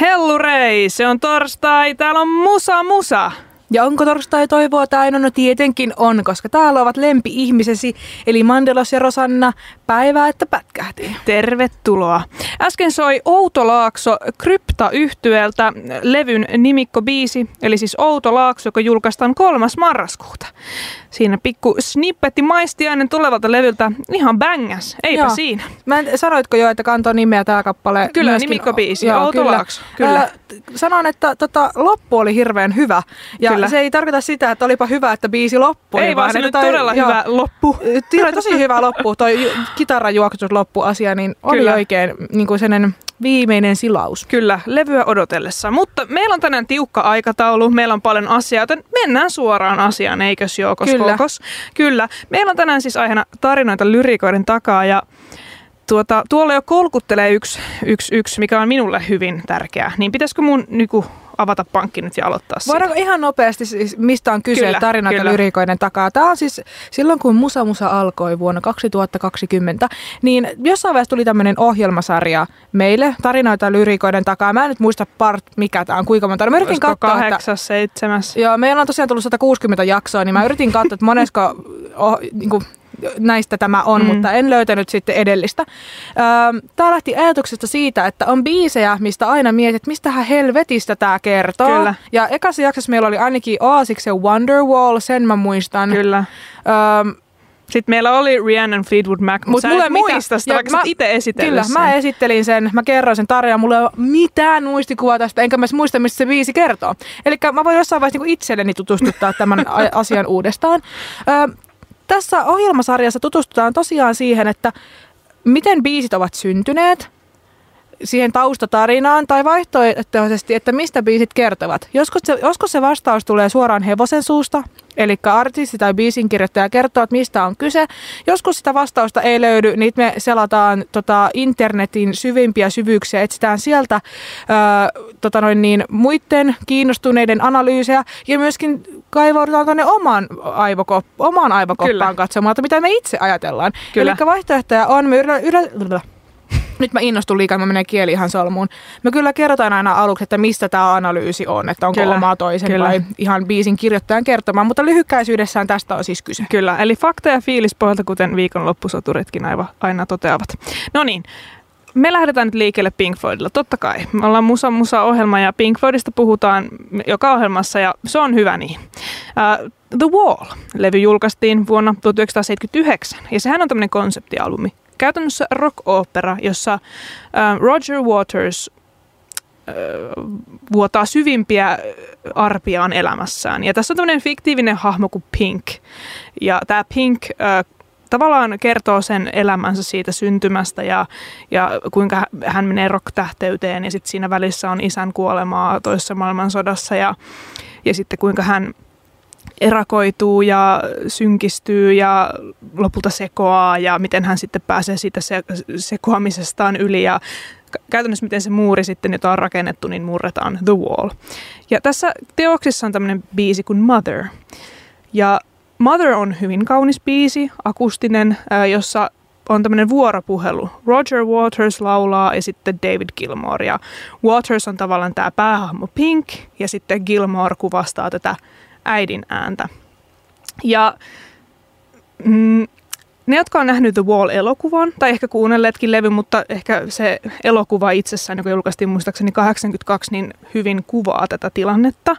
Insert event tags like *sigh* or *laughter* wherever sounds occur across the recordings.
Hellurei, se on torstai, täällä on Musa Musa. Ja onko torstai toivoa täynnä? No tietenkin on, koska täällä ovat lempi-ihmisesi, eli Mandelos ja Rosanna, päivää että pätkähti. Tervetuloa. Äsken soi Outo Laakso krypta yhtyeltä levyn nimikko-biisi, eli siis Outo Laakso, joka julkaistaan kolmas marraskuuta. Siinä pikku snippetti maistiainen tulevalta levyltä. Ihan bängas, eipä Joo. siinä. Mä en, sanoitko jo, että kantoi nimeä tämä kappale? Kyllä, myöskin, nimikko-biisi, Outo kyllä. Laakso. Kyllä. Äh, sanon, että tota, loppu oli hirveän hyvä. Ja kyllä. se ei tarkoita sitä, että olipa hyvä, että biisi loppui. Ei vaan, se oli todella joo, hyvä loppu. Oli tosi hyvä loppu. Toi loppuasia, niin oli kyllä. oikein niin kuin sellainen viimeinen silaus. Kyllä, levyä odotellessa. Mutta meillä on tänään tiukka aikataulu, meillä on paljon asiaa, joten mennään suoraan asiaan, eikös Jookos Kyllä. Kokos? Kyllä. Meillä on tänään siis aiheena tarinoita lyrikoiden takaa ja tuota, tuolla jo kolkuttelee yksi, yksi, yksi, mikä on minulle hyvin tärkeää. Niin pitäisikö mun niinku, avata pankki nyt ja aloittaa siitä. Voidaanko ihan nopeasti, siis, mistä on kyse kyllä, tarinoita kyllä. lyrikoiden takaa? Tämä on siis silloin, kun Musa Musa alkoi vuonna 2020, niin jossain vaiheessa tuli tämmöinen ohjelmasarja meille, tarinoita lyrikoiden takaa. Mä en nyt muista part, mikä tämä on, kuinka monta. Mä yritin katsoa, kahdeksas, seitsemäs. Joo, meillä on tosiaan tullut 160 jaksoa, niin mä yritin katsoa, että monesko oh, niin kuin, näistä tämä on, mm. mutta en löytänyt sitten edellistä. Tämä lähti ajatuksesta siitä, että on biisejä, mistä aina mietit, että mistähän helvetistä tämä kertoo. Kyllä. Ja ekassa jaksossa meillä oli ainikin Oasiksen Wonderwall, sen mä muistan. Kyllä. Öm, sitten meillä oli Rhiannon Fleetwood Mac, mutta mut mulle muista sitä, vaikka mä, itse esitellyt Kyllä, sen. mä esittelin sen, mä kerroin sen tarinan, mulla ei ole mitään muistikuvaa tästä, enkä mä muista, mistä se viisi kertoo. Eli mä voin jossain vaiheessa niin itselleni tutustuttaa tämän *laughs* asian uudestaan. Ö, tässä ohjelmasarjassa tutustutaan tosiaan siihen, että miten biisit ovat syntyneet, siihen taustatarinaan tai vaihtoehtoisesti, että mistä biisit kertovat. Joskus se, joskus se vastaus tulee suoraan hevosen suusta, eli artisti tai biisin kirjoittaja kertoo, että mistä on kyse. Joskus sitä vastausta ei löydy, niin me selataan tota, internetin syvimpiä syvyyksiä, etsitään sieltä ää, tota noin niin, muiden kiinnostuneiden analyysejä ja myöskin kaivaudutaan tuonne omaan, aivokop- omaan aivokoppaan Kyllä. katsomaan, että mitä me itse ajatellaan. Eli vaihtoehtoja on, me yritetään nyt mä innostun liikaa, mä menen kieli ihan solmuun. Me kyllä kerrotaan aina aluksi, että mistä tämä analyysi on, että onko kyllä, oma toisen kyllä. vai ihan biisin kirjoittajan kertomaan, mutta lyhykäisyydessään tästä on siis kyse. Kyllä, eli fakta ja fiilis pohjalta, kuten viikonloppusoturitkin aivan aina toteavat. No niin, me lähdetään nyt liikkeelle Pink Floydilla, totta kai. Me ollaan Musa Musa-ohjelma ja Pink Floydista puhutaan joka ohjelmassa ja se on hyvä niin. Uh, The Wall-levy julkaistiin vuonna 1979 ja sehän on tämmöinen konseptialbumi, käytännössä rock-opera, jossa äh, Roger Waters äh, vuotaa syvimpiä arpiaan elämässään. Ja tässä on tämmöinen fiktiivinen hahmo kuin Pink. Ja tämä Pink äh, tavallaan kertoo sen elämänsä siitä syntymästä ja, ja kuinka hän menee rock-tähteyteen ja sitten siinä välissä on isän kuolemaa toisessa maailmansodassa ja, ja sitten kuinka hän erakoituu ja synkistyy ja lopulta sekoaa ja miten hän sitten pääsee siitä se- sekoamisestaan yli ja käytännössä miten se muuri sitten, jota on rakennettu, niin murretaan The Wall. Ja tässä teoksessa on tämmöinen biisi kuin Mother. Ja Mother on hyvin kaunis biisi, akustinen, jossa on tämmöinen vuoropuhelu. Roger Waters laulaa ja sitten David Gilmore. Ja Waters on tavallaan tämä päähahmo Pink ja sitten Gilmore kuvastaa tätä äidin ääntä. Ja mm, ne, jotka on nähnyt The Wall-elokuvan, tai ehkä kuunnelleetkin levy, mutta ehkä se elokuva itsessään, joka julkaistiin muistaakseni 82, niin hyvin kuvaa tätä tilannetta.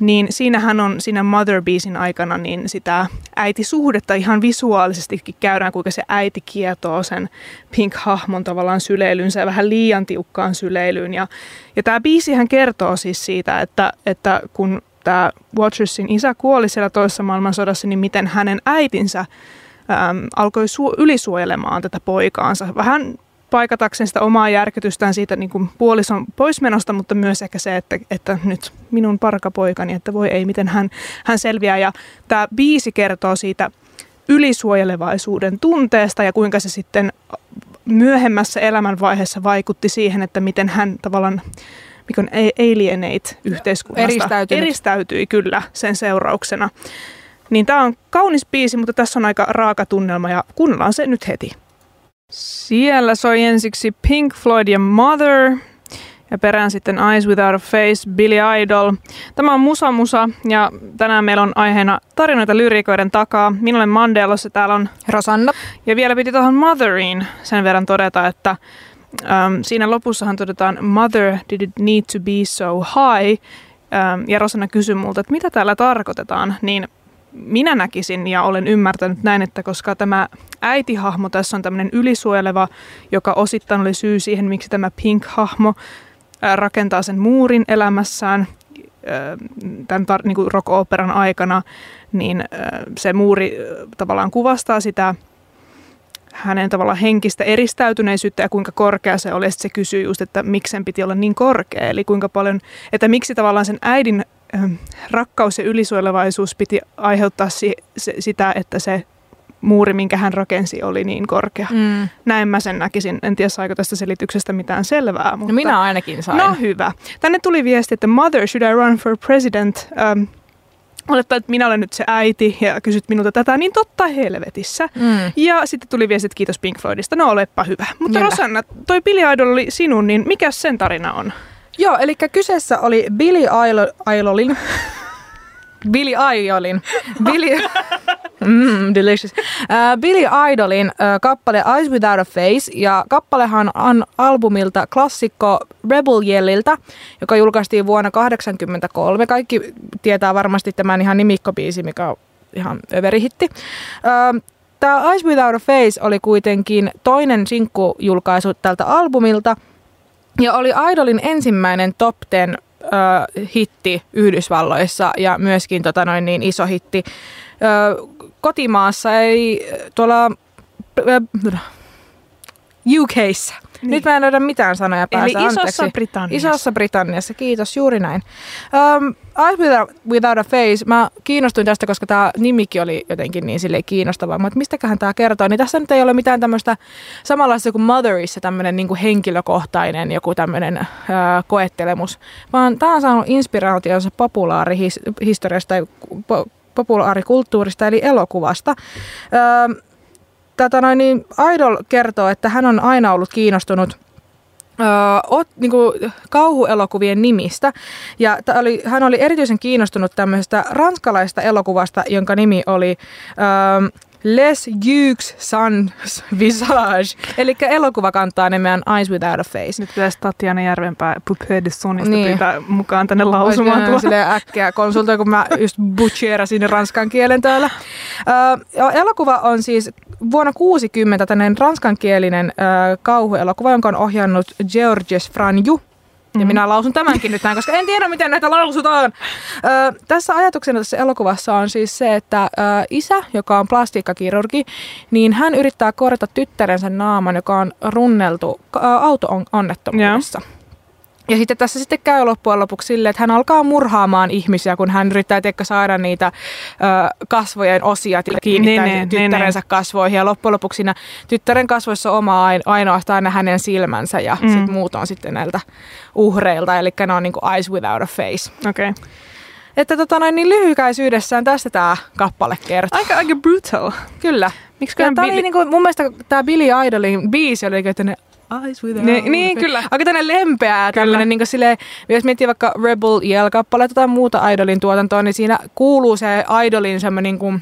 Niin siinähän on siinä Mother Beasin aikana niin sitä äitisuhdetta ihan visuaalisestikin käydään, kuinka se äiti kietoo sen Pink-hahmon tavallaan syleilynsä ja vähän liian tiukkaan syleilyyn. Ja, ja tämä biisihän kertoo siis siitä, että, että kun tämä Watchersin isä kuoli siellä toisessa maailmansodassa, niin miten hänen äitinsä äm, alkoi su- ylisuojelemaan tätä poikaansa. Vähän paikatakseen sitä omaa järkytystään siitä niin kuin puolison poismenosta, mutta myös ehkä se, että, että nyt minun parkapoikani, että voi ei, miten hän, hän selviää. Ja tämä biisi kertoo siitä ylisuojelevaisuuden tunteesta ja kuinka se sitten myöhemmässä elämänvaiheessa vaikutti siihen, että miten hän tavallaan mikä on alienate yhteiskunnasta. Eristäytynyt. Eristäytyi kyllä sen seurauksena. Niin tämä on kaunis biisi, mutta tässä on aika raaka tunnelma ja kuunnellaan se nyt heti. Siellä soi ensiksi Pink Floyd ja Mother. Ja perään sitten Eyes Without a Face, Billy Idol. Tämä on Musa Musa ja tänään meillä on aiheena tarinoita lyrikoiden takaa. Minä olen Mandelossa, täällä on Rosanna. Ja vielä piti tuohon Motheriin sen verran todeta, että äm, siinä lopussahan todetaan Mother, did it need to be so high? Äm, ja Rosanna kysyi multa, että mitä täällä tarkoitetaan, niin minä näkisin ja olen ymmärtänyt näin, että koska tämä äitihahmo tässä on tämmöinen ylisuojeleva, joka osittain oli syy siihen, miksi tämä Pink-hahmo rakentaa sen muurin elämässään ää, tämän tar- niin rock-operan aikana, niin se muuri tavallaan kuvastaa sitä hänen tavallaan henkistä eristäytyneisyyttä ja kuinka korkea se oli. Ja sitten se kysyy just, että miksi sen piti olla niin korkea, eli kuinka paljon, että miksi tavallaan sen äidin ähm, rakkaus ja ylisuojelevaisuus piti aiheuttaa si- se, sitä, että se muuri, minkä hän rakensi, oli niin korkea. Mm. Näin mä sen näkisin. En tiedä, saiko tästä selityksestä mitään selvää. Mutta... No minä ainakin sain. No hyvä. Tänne tuli viesti, että Mother, should I run for president? Um, olettaa, että minä olen nyt se äiti ja kysyt minulta tätä, niin totta helvetissä. Mm. Ja sitten tuli viesti, että kiitos Pink Floydista. No olepa hyvä. Mutta Kyllä. Rosanna, toi Billy Idol oli sinun, niin mikä sen tarina on? Joo, eli kyseessä oli Billy Idol- Idolin. Billy Idolin. Billy, mm, delicious. Uh, Billy Idolin uh, kappale Eyes Without a Face ja kappalehan on albumilta klassikko Rebel Yelliltä, joka julkaistiin vuonna 1983. Kaikki tietää varmasti tämän ihan nimikkobiisi, mikä on ihan överihitti. Uh, Tämä Eyes Without a Face oli kuitenkin toinen sinkkujulkaisu tältä albumilta – ja oli Idolin ensimmäinen top 10 ö, hitti Yhdysvalloissa ja myöskin tota noin, niin iso hitti ö, kotimaassa, ei tuolla ö, UKissa. Niin. Nyt mä en löydä mitään sanoja päässä, Eli Isossa anteeksi. Britanniassa. Isossa Britanniassa, kiitos, juuri näin. Um, Eyes Without, Without a Face, mä kiinnostuin tästä, koska tämä nimikin oli jotenkin niin silleen kiinnostava, mutta mistäköhän tämä kertoo, niin tässä nyt ei ole mitään tämmöistä samanlaista kuin Motherissa tämmöinen niin henkilökohtainen joku tämmöinen äh, koettelemus, vaan tämä on saanut inspiraationsa populaarihistoriasta tai po, populaarikulttuurista eli elokuvasta. Ähm, tätä noin, niin Idol kertoo, että hän on aina ollut kiinnostunut Öö, ot, niinku, kauhuelokuvien nimistä. Ja oli, hän oli erityisen kiinnostunut tämmöisestä ranskalaista elokuvasta, jonka nimi oli öö, Les Yeux Sans Visage. Eli elokuva kantaa nimeään Eyes Without a Face. Nyt pitäisi Tatjana Järvenpää Poupée de Sonista Niin. pyytää mukaan tänne Olisi lausumaan tuo. silleen äkkiä konsultoida, kun mä just butcherasin ranskan kielen täällä. Ö, elokuva on siis vuonna 60 tämmöinen ranskankielinen ö, kauhuelokuva, jonka on ohjannut Georges Franju. Ja Mhm. minä lausun tämänkin nyt näin, koska en tiedä, miten näitä lausutaan. Ö, tässä ajatuksena tässä elokuvassa on siis se, että ö, isä, joka on plastiikkakirurgi, niin hän yrittää korjata tyttärensä naaman, joka on runneltu ö, auto-onnettomuudessa. Ja sitten tässä sitten käy loppujen lopuksi silleen, että hän alkaa murhaamaan ihmisiä, kun hän yrittää teikö saada niitä ö, kasvojen osia ja kiinnittää Niin, niin, niin, tyttärensä niin, kasvoihin. Ja loppujen lopuksi siinä tyttären kasvoissa on oma ain- ainoastaan ne hänen silmänsä ja Mm. sitten muut on sitten näiltä uhreilta. Eli ne on niin kuin eyes without a face. Okei. Okay. Että tota noin, niin lyhykäisyydessään tästä tämä kappale kertoo. Aika, aika brutal. Kyllä. Miksi Ja tää oli niinku, mun mielestä tämä Billy Idolin biisi oli tämmönen Eyes without Niin- niin, kyllä. Aika tämmönen lempeä ja Kyllä. tämmönen niinku silleen, jos miettii vaikka Rebel Yell-kappaleita tai muuta Idolin tuotantoa, niin siinä kuuluu se Idolin semmoinen niinku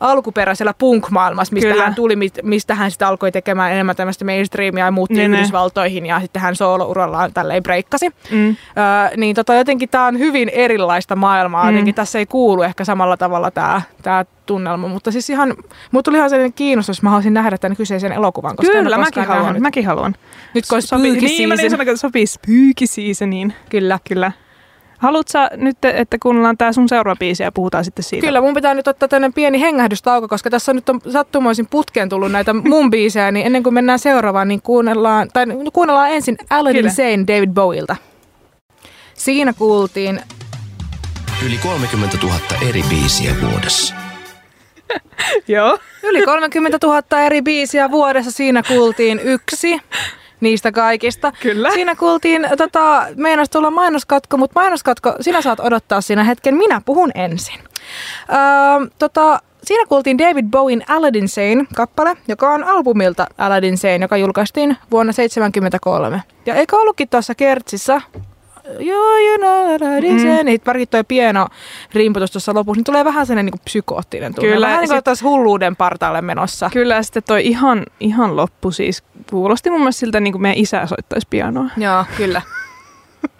alkuperäisellä punk-maailmassa, mistä Kyllä. hän tuli, mistä hän sitten alkoi tekemään enemmän tämmöistä mainstreamia ja muutti Niin. Yhdysvaltoihin ja sitten hän soolo-urallaan tälleen breikkasi. Mm. Öö, niin tota, jotenkin tämä on hyvin erilaista maailmaa. Mm. Jotenkin tässä ei kuulu ehkä samalla tavalla tämä tää tunnelma. Mutta siis ihan, mut tuli ihan sellainen kiinnostus, mä haluaisin nähdä tämän kyseisen elokuvan. Koska Kyllä, mäkin haluan. Mäkin haluan. Nyt kun Sopii, niin, mä niin että sopii spooky seasoniin. Kyllä. Kyllä. Haluatko nyt, että kuunnellaan tää sun seuraava biisi ja puhutaan sitten siitä? Kyllä, mun pitää nyt ottaa tämmöinen pieni hengähdystauko, koska tässä nyt on sattumoisin putkeen tullut näitä mun biisejä, niin ennen kuin mennään seuraavaan, niin kuunnellaan, tai kuunnellaan ensin Alan Kyllä. Insane David Bowilta. Siinä kuultiin Yli 30 000 eri biisiä vuodessa. *laughs* Joo. Yli 30 000 eri biisiä vuodessa siinä kuultiin yksi niistä kaikista. Kyllä. Siinä kuultiin, tota, meinas tulla mainoskatko, mutta mainoskatko, sinä saat odottaa siinä hetken, minä puhun ensin. Öö, tota, siinä kuultiin David Bowen Aladdin Sane kappale, joka on albumilta Aladdin Sane, joka julkaistiin vuonna 1973. Ja eikö ollutkin tuossa kertsissä Joo, you know, Aladdin Sane. Niin varsinkin toi pieno rimputus tuossa lopussa, niin tulee vähän sellainen niin psykoottinen tunne. Kyllä, Vähän niin kuin sit... hulluuden partaalle menossa. Kyllä ja sitten toi ihan, ihan loppu siis kuulosti mun mielestä siltä, niin kuin meidän isä soittaisi pianoa. Joo, kyllä.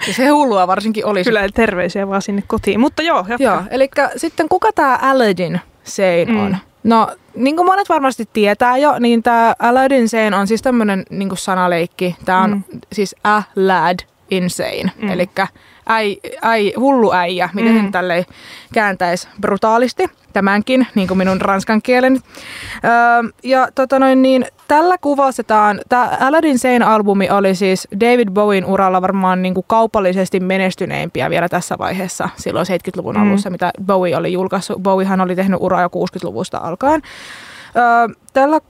Ja se hullua varsinkin olisi. Kyllä terveisiä vaan sinne kotiin. Mutta joo, jatka. Joo, eli sitten kuka tämä Aladdin Sane Mm. on? No, niin kuin monet varmasti tietää jo, niin tämä Aladdin Sane on siis tämmöinen niin kuin sanaleikki. Tämä on Mm. siis a lad insane, Mm. eli äi, äi, hullu äijä, miten Mm. sen tälleen kääntäisi brutaalisti. Tämänkin, niin kuin minun ranskan kielen. Öö, ja tota noin, niin, tällä kuvastetaan, tämä Aladdin Sane-albumi oli siis David Bowen uralla varmaan niin kuin kaupallisesti menestyneimpiä vielä tässä vaiheessa, silloin 70-luvun Mm. alussa, mitä Bowie oli julkaissut. Bowiehan oli tehnyt uraa jo 60-luvusta alkaen. Öö, tällä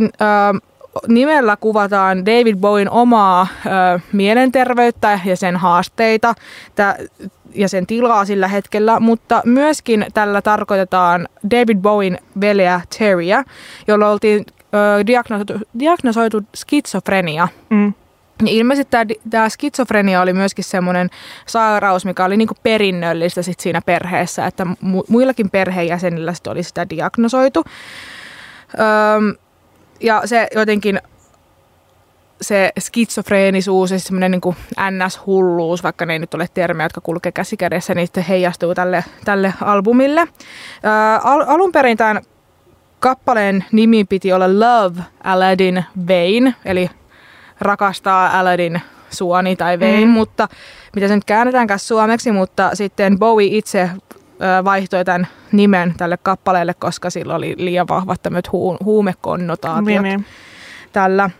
öö, nimellä kuvataan David Bowen omaa ö, mielenterveyttä ja sen haasteita tä, ja sen tilaa sillä hetkellä, mutta myöskin tällä tarkoitetaan David Bowen veljeä Terryä, jolla oltiin ö, diagnosoitu, diagnosoitu skitsofrenia. Mm. Ja ilmeisesti tämä, tämä skitsofrenia oli myöskin semmoinen sairaus, mikä oli niinku perinnöllistä sit siinä perheessä, että mu- muillakin perheenjäsenillä sit oli sitä diagnosoitu. Öm, ja se jotenkin se skitsofreenisuus ja semmoinen niin NS-hulluus, vaikka ne ei nyt ole termejä, jotka kulkee käsi kädessä, niin sitten heijastuu tälle, tälle albumille. Ää, al- alun perin tämän kappaleen nimi piti olla Love Aladdin Vein, eli rakastaa Aladdin suoni tai vein, Mm. mutta mitä se nyt käännetäänkään suomeksi, mutta sitten Bowie itse vaihtoi tämän nimen tälle kappaleelle, koska sillä oli liian vahvat tämmöiset hu- huumekonnotaatiot Niin, niin. tällä.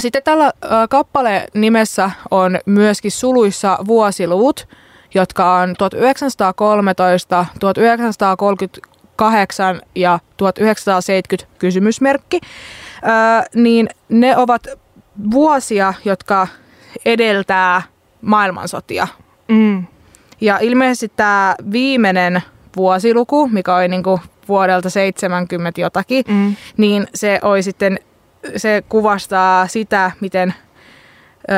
Sitten tällä ö, kappale nimessä on myöskin suluissa vuosiluvut, jotka on 1913, 1938 ja 1970 kysymysmerkki. Ö, niin ne ovat vuosia, jotka edeltää maailmansotia. Mm. Ja ilmeisesti tämä viimeinen vuosiluku, mikä oli niinku vuodelta 70 jotakin, Mm. niin se oli sitten, se kuvastaa sitä, miten öö,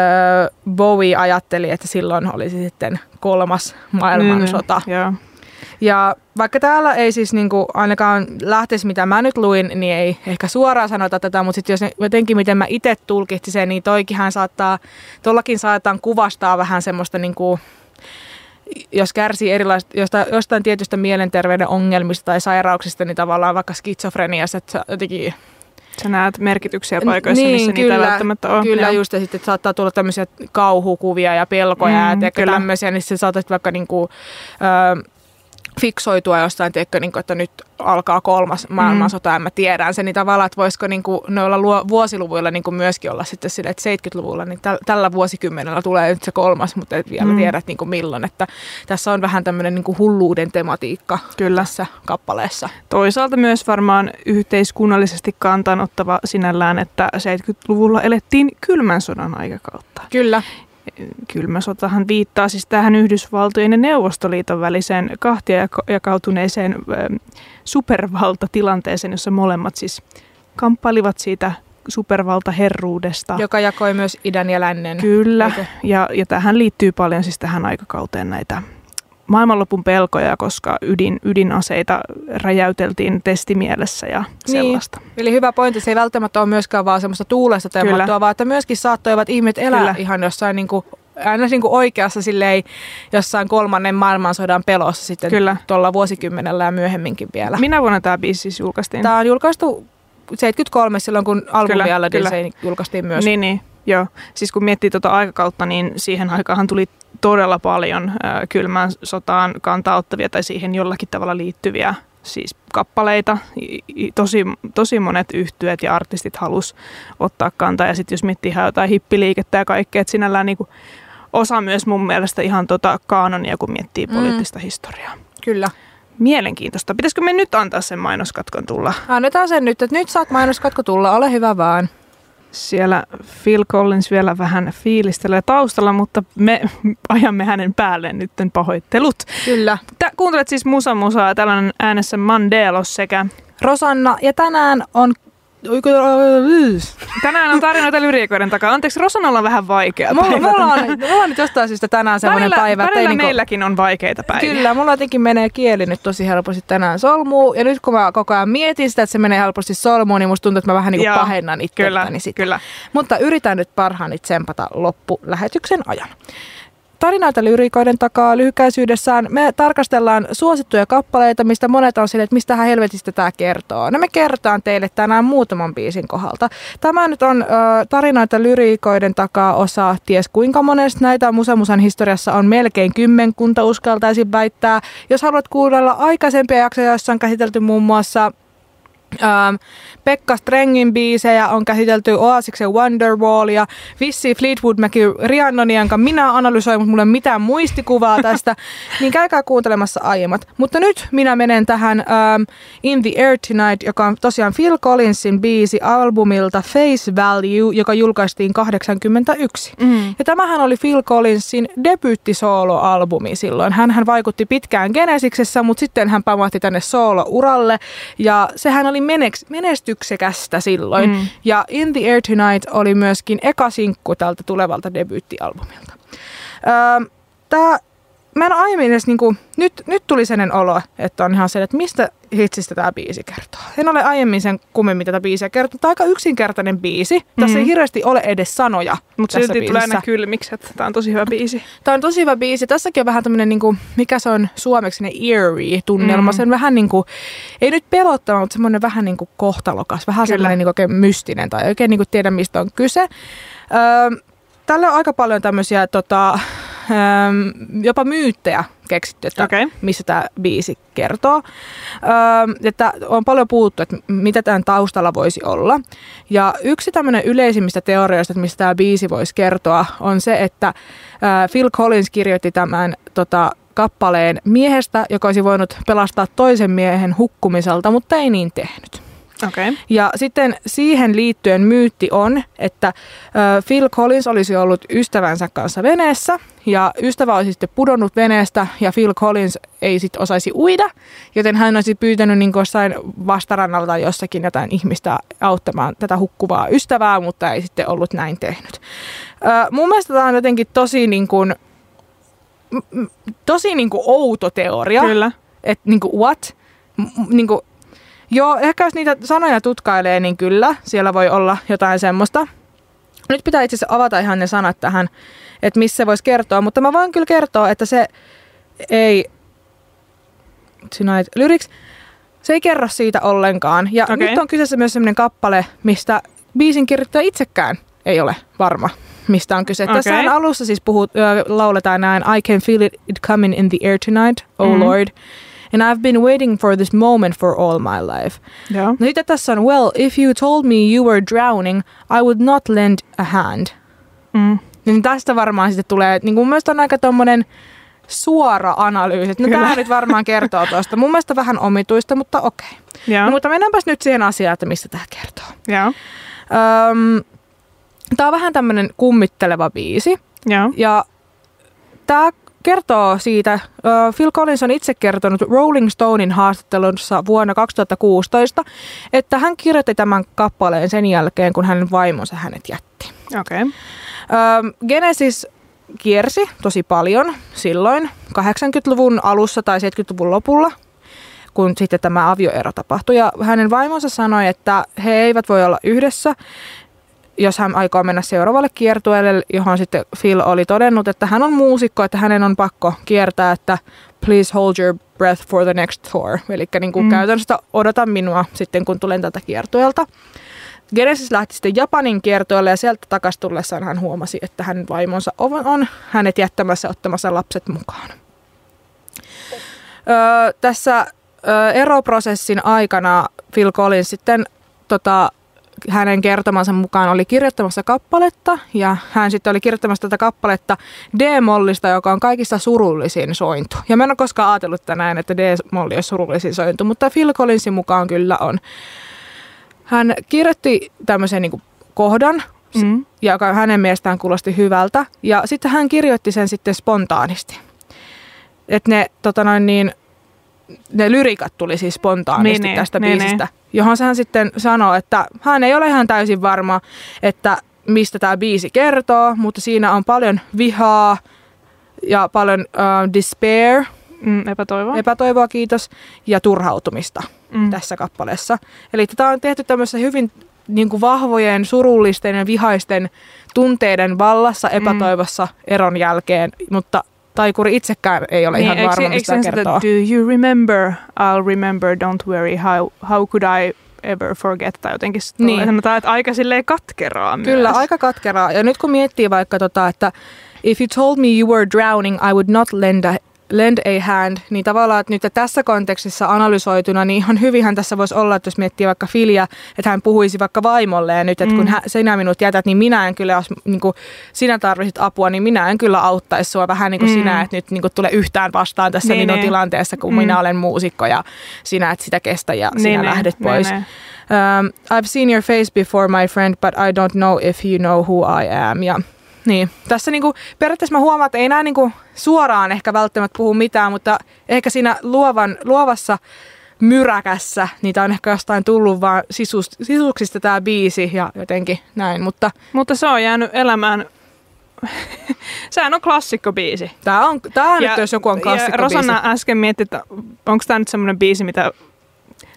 Bowie ajatteli, että silloin olisi sitten kolmas maailmansota. Mm. Joo. Ja vaikka täällä ei siis niinku ainakaan lähtisi, mitä mä nyt luin, niin ei ehkä suoraan sanota tätä, mutta sitten jos ne- jotenkin miten mä itse tulkitsin sen, niin toikinhan saattaa, tollakin saataan kuvastaa vähän semmoista niinku, jos kärsii erilaista, jostain, jostain tietystä mielenterveyden ongelmista tai sairauksista, niin tavallaan vaikka skitsofreniassa, että jotenkin Sä näet merkityksiä paikoissa, niin, missä kyllä, niitä ei välttämättä ole. Kyllä Joo. just, ja sitten saattaa tulla tämmöisiä kauhukuvia ja pelkoja Mm, ja tämmöisiä, niin sitten saatat vaikka niinku, ö, fiksoitua jostain, tiedätkö, niinku, että nyt alkaa kolmas maailmansota ja mä tiedän sen, niin tavallaan, että voisiko niinku, noilla luo, vuosiluvuilla niinku myöskin olla sitten sille, että 70-luvulla, niin täl, tällä vuosikymmenellä tulee nyt se kolmas, mutta et vielä Mm. mm. tiedät niinku milloin, että tässä on vähän tämmöinen niinku hulluuden tematiikka Kyllä. tässä kappaleessa. Toisaalta myös varmaan yhteiskunnallisesti kantaanottava sinällään, että 70-luvulla elettiin kylmän sodan aikakautta. Kyllä. Kylmä sotahan viittaa siis tähän Yhdysvaltojen ja Neuvostoliiton väliseen kahtia jakautuneeseen supervaltatilanteeseen, jossa molemmat siis kamppailivat siitä supervaltaherruudesta. Joka jakoi myös idän ja lännen. Kyllä, ja, ja tähän liittyy paljon siis tähän aikakauteen näitä maailmanlopun pelkoja, koska ydin, ydinaseita räjäyteltiin testimielessä ja sellaista. Eli hyvä pointti, se ei välttämättä ole myöskään vaan semmoista tuulesta teemattua, Kyllä. vaan että myöskin saattoivat ihmiset elää Kyllä. ihan jossain niin kuin, aina niin kuin oikeassa silleen, jossain kolmannen maailmansodan pelossa sitten Kyllä. tuolla vuosikymmenellä ja myöhemminkin vielä. Minä vuonna tämä biisi siis julkaistiin? Tämä on julkaistu 73 silloin, kun albumi Aladdin julkaistiin myös. Niin, niin, joo. Siis kun miettii tuota aikakautta, niin siihen aikaan tuli todella paljon kylmään sotaan kantaa ottavia tai siihen jollakin tavalla liittyviä siis kappaleita. Tosi, tosi monet yhtyöt ja artistit halus ottaa kantaa. Ja sitten jos miettii ihan jotain hippiliikettä ja kaikkea, että sinällään niinku osa myös mun mielestä ihan tota kaanonia, kun miettii Mm. poliittista historiaa. Kyllä. Mielenkiintoista. Pitäisikö me nyt antaa sen mainoskatkon tulla? Annetaan sen nyt, että nyt saat mainoskatko tulla, ole hyvä vaan. Siellä Phil Collins vielä vähän fiilistelee taustalla, mutta me *laughs* ajamme hänen päälleen nyt pahoittelut. Kyllä. Tä, kuuntelet siis Musa Musaa, tällainen äänessä Mandelos sekä Rosanna, ja tänään on Tänään on tarinoita lyriikoiden takaa. Anteeksi, Rosannalla on vähän vaikea päivä mulla, on, mulla on nyt jostain syystä tänään semmoinen välillä, päivä, välillä niinku, meilläkin on vaikeita päiviä. Kyllä, mulla jotenkin menee kieli nyt tosi helposti tänään solmuun. Ja nyt kun mä koko ajan mietin sitä, että se menee helposti solmuun, niin musta tuntuu, että mä vähän niin kuin Joo, pahennan Kyllä, itseäni sitä. kyllä. Mutta yritän nyt parhaani tsempata loppulähetyksen ajan. Tarinoita lyrikoiden takaa lyhykäisyydessään me tarkastellaan suosittuja kappaleita, mistä monet on silleen, että mistä helvetistä tämä kertoo. No me kertaan teille tänään muutaman biisin kohdalta. Tämä nyt on ö, tarinoita lyrikoiden takaa osa ties kuinka monesta. Näitä Musamusan historiassa on melkein kymmenkunta uskaltaisin väittää. Jos haluat kuunnella aikaisempia jaksoja, joissa on käsitelty muun muassa Ähm, Pekka Strengin biisejä on käsitelty Oasiksen Wonderwallia, Vissi Fleetwood Mac Rihannoni, jonka minä analysoin, mutta mulla ei ole mitään muistikuvaa tästä, *laughs* niin käykää kuuntelemassa aiemmat. Mutta nyt minä menen tähän um, In the Air Tonight, joka on tosiaan Phil Collinsin biisi albumilta Face Value, joka julkaistiin 81. Mm. Ja tämähän oli Phil Collinsin debyyttisoolo-albumi silloin. Hän, hän vaikutti pitkään Genesiksessä, mutta sitten hän pamahti tänne soolo-uralle. Ja sehän oli meneks, menestyksekästä silloin. Mm. Ja In the Air Tonight oli myöskin eka sinkku tältä tulevalta debyyttialbumilta. Öö, Tämä mä en aiemmin edes niinku, nyt, nyt tuli sellainen olo, että on ihan se, että mistä hitsistä tämä biisi kertoo. En ole aiemmin sen kummemmin tätä biisiä kertonut. Tämä on aika yksinkertainen biisi. Mm-hmm. Tässä ei hirveästi ole edes sanoja Mutta silti tulee biisissä. aina kylmiksi, että tämä on tosi hyvä biisi. Tämä on tosi hyvä biisi. Tässäkin on vähän tämmöinen, niinku, mikä se on suomeksi, ne eerie-tunnelma. Mm. Se on vähän niin kuin, ei nyt pelottava, mutta semmoinen vähän niin kuin kohtalokas. Vähän Kyllä. semmoinen niin oikein mystinen tai oikein niin kuin tiedä, mistä on kyse. Öö, tällä on aika paljon tämmöisiä tota, jopa myyttejä keksitty, että Okei. missä tämä biisi kertoo. Että on paljon puhuttu, että mitä tämän taustalla voisi olla. Ja yksi tämmöinen yleisimmistä teorioista, että mistä tämä biisi voisi kertoa, on se, että Phil Collins kirjoitti tämän tota, kappaleen miehestä, joka olisi voinut pelastaa toisen miehen hukkumiselta, mutta ei niin tehnyt. Okay. Ja sitten siihen liittyen myytti on, että Phil Collins olisi ollut ystävänsä kanssa veneessä ja ystävä olisi sitten pudonnut veneestä ja Phil Collins ei sitten osaisi uida, joten hän olisi pyytänyt niin jossain vastarannalta jossakin jotain ihmistä auttamaan tätä hukkuvaa ystävää, mutta ei sitten ollut näin tehnyt. Mun mielestä tämä on jotenkin tosi niin kuin, tosi niin kuin outo teoria Kyllä. että niinku what? M- m- niinku, joo, ehkä jos niitä sanoja tutkailee, niin kyllä, siellä voi olla jotain semmoista. Nyt pitää itse asiassa avata ihan ne sanat tähän, että missä se voisi kertoa, mutta mä voin kyllä kertoa, että se ei, tonight lyrics, se ei kerro siitä ollenkaan. Ja Okei. nyt on kyseessä myös semmoinen kappale, mistä biisin kirjoittaja itsekään ei ole varma, mistä on kyse. Okei. Tässä alussa siis puhut, lauletaan näin, I can feel it, it coming in the air tonight, oh Mhm. Lord. And I've been waiting for this moment for all my life. No sitten tässä on, well, if you told me you were drowning, I would not lend a hand. Mm. Niin tästä varmaan sitten tulee, niin mun mielestä on aika tommonen suora analyysi. No tämä nyt varmaan kertoo tuosta. Mun mielestä vähän omituista, mutta okei. Joo. No, mutta mennäänpäs nyt siihen asiaan, että mistä tämä kertoo. Joo. Öm, tämä on vähän tämmöinen kummitteleva biisi. Joo. Ja tämä kertoo siitä, Phil Collins on itse kertonut Rolling Stonein haastattelussa vuonna 2016, että hän kirjoitti tämän kappaleen sen jälkeen, kun hänen vaimonsa hänet jätti. Okay. Genesis kiersi tosi paljon silloin 80-luvun alussa tai 70-luvun lopulla, kun sitten tämä avioero tapahtui. Ja hänen vaimonsa sanoi, että he eivät voi olla yhdessä, jos hän aikoo mennä seuraavalle kiertueelle, johon sitten Phil oli todennut, että hän on muusikko, että hänen on pakko kiertää, että please hold your breath for the next tour. Eli niin kuin Mm. käytännössä odota minua sitten, kun tulen tältä kiertueelta. Genesis lähti sitten Japanin kiertoille ja sieltä takaisin tullessaan hän huomasi, että hänen vaimonsa on, on hänet jättämässä ottamassa lapset mukaan. Öö, tässä öö, eroprosessin aikana Phil Collins sitten tota, hänen kertomansa mukaan oli kirjoittamassa kappaletta ja hän sitten oli kirjoittamassa tätä kappaletta D-mollista, joka on kaikista surullisin sointu. Ja mä en ole koskaan ajatellut että näin, että D-molli olisi surullisin sointu, mutta Phil Collinsin mukaan kyllä on. Hän kirjoitti tämmöisen niin kohdan, Mm. joka hänen mielestään kuulosti hyvältä. Ja sitten hän kirjoitti sen sitten spontaanisti. Että ne, tota noin niin, ne lyrikat tuli siis spontaanisti Niin, niin, tästä niin, biisistä, johon hän sitten sanoi, että hän ei ole ihan täysin varma, että mistä tämä biisi kertoo, mutta siinä on paljon vihaa ja paljon uh, despair, Mm, epätoivoa. epätoivoa kiitos, ja turhautumista mm. tässä kappaleessa. Eli tämä on tehty tämmöisessä hyvin niin kuin vahvojen, surullisten ja vihaisten tunteiden vallassa epätoivossa eron jälkeen, mutta taikuri itsekään ei ole ihan eikö- varma, eikö mistä sen tämä sitä, kertoo. Do you remember? I'll remember, don't worry. How, how could I ever forget? Tai jotenkin Niin. niin. sanotaan, että aika silleen katkeraa Kyllä, myös. aika katkeraa. Ja nyt kun miettii vaikka tota, että if you told me you were drowning, I would not lend a, lend a hand, niin tavallaan, että nyt tässä kontekstissa analysoituna, niin ihan hyvinhän tässä voisi olla, että jos miettii vaikka Filia, että hän puhuisi vaikka vaimolleen nyt, että kun Mm. hän, sinä minut jätät, niin minä en kyllä, jos niin kuin, sinä tarvitset apua, niin minä en kyllä auttaisi sua vähän niin kuin Mm. sinä, että nyt niin kuin, tule yhtään vastaan tässä Niin, minun niin. tilanteessa, kun Mm. minä olen muusikko ja sinä et sitä kestä ja sinä Niin, lähdet niin, pois. niin, Um, I've seen your face before, my friend, but I don't know if you know who I am. Ja, niin, tässä niinku, periaatteessa mä huomaan, että ei näin niinku suoraan ehkä välttämättä puhu mitään, mutta ehkä siinä luovan, luovassa myräkässä niitä on ehkä jostain tullut vaan sisus, sisuksista tämä biisi ja jotenkin näin, mutta Mutta se on jäänyt elämään... *laughs* Sehän on klassikkobiisi. tämä on, tää on nyt, jos joku on ja klassikko Rosanna äsken mietti, että onko tämä nyt semmoinen biisi, mitä...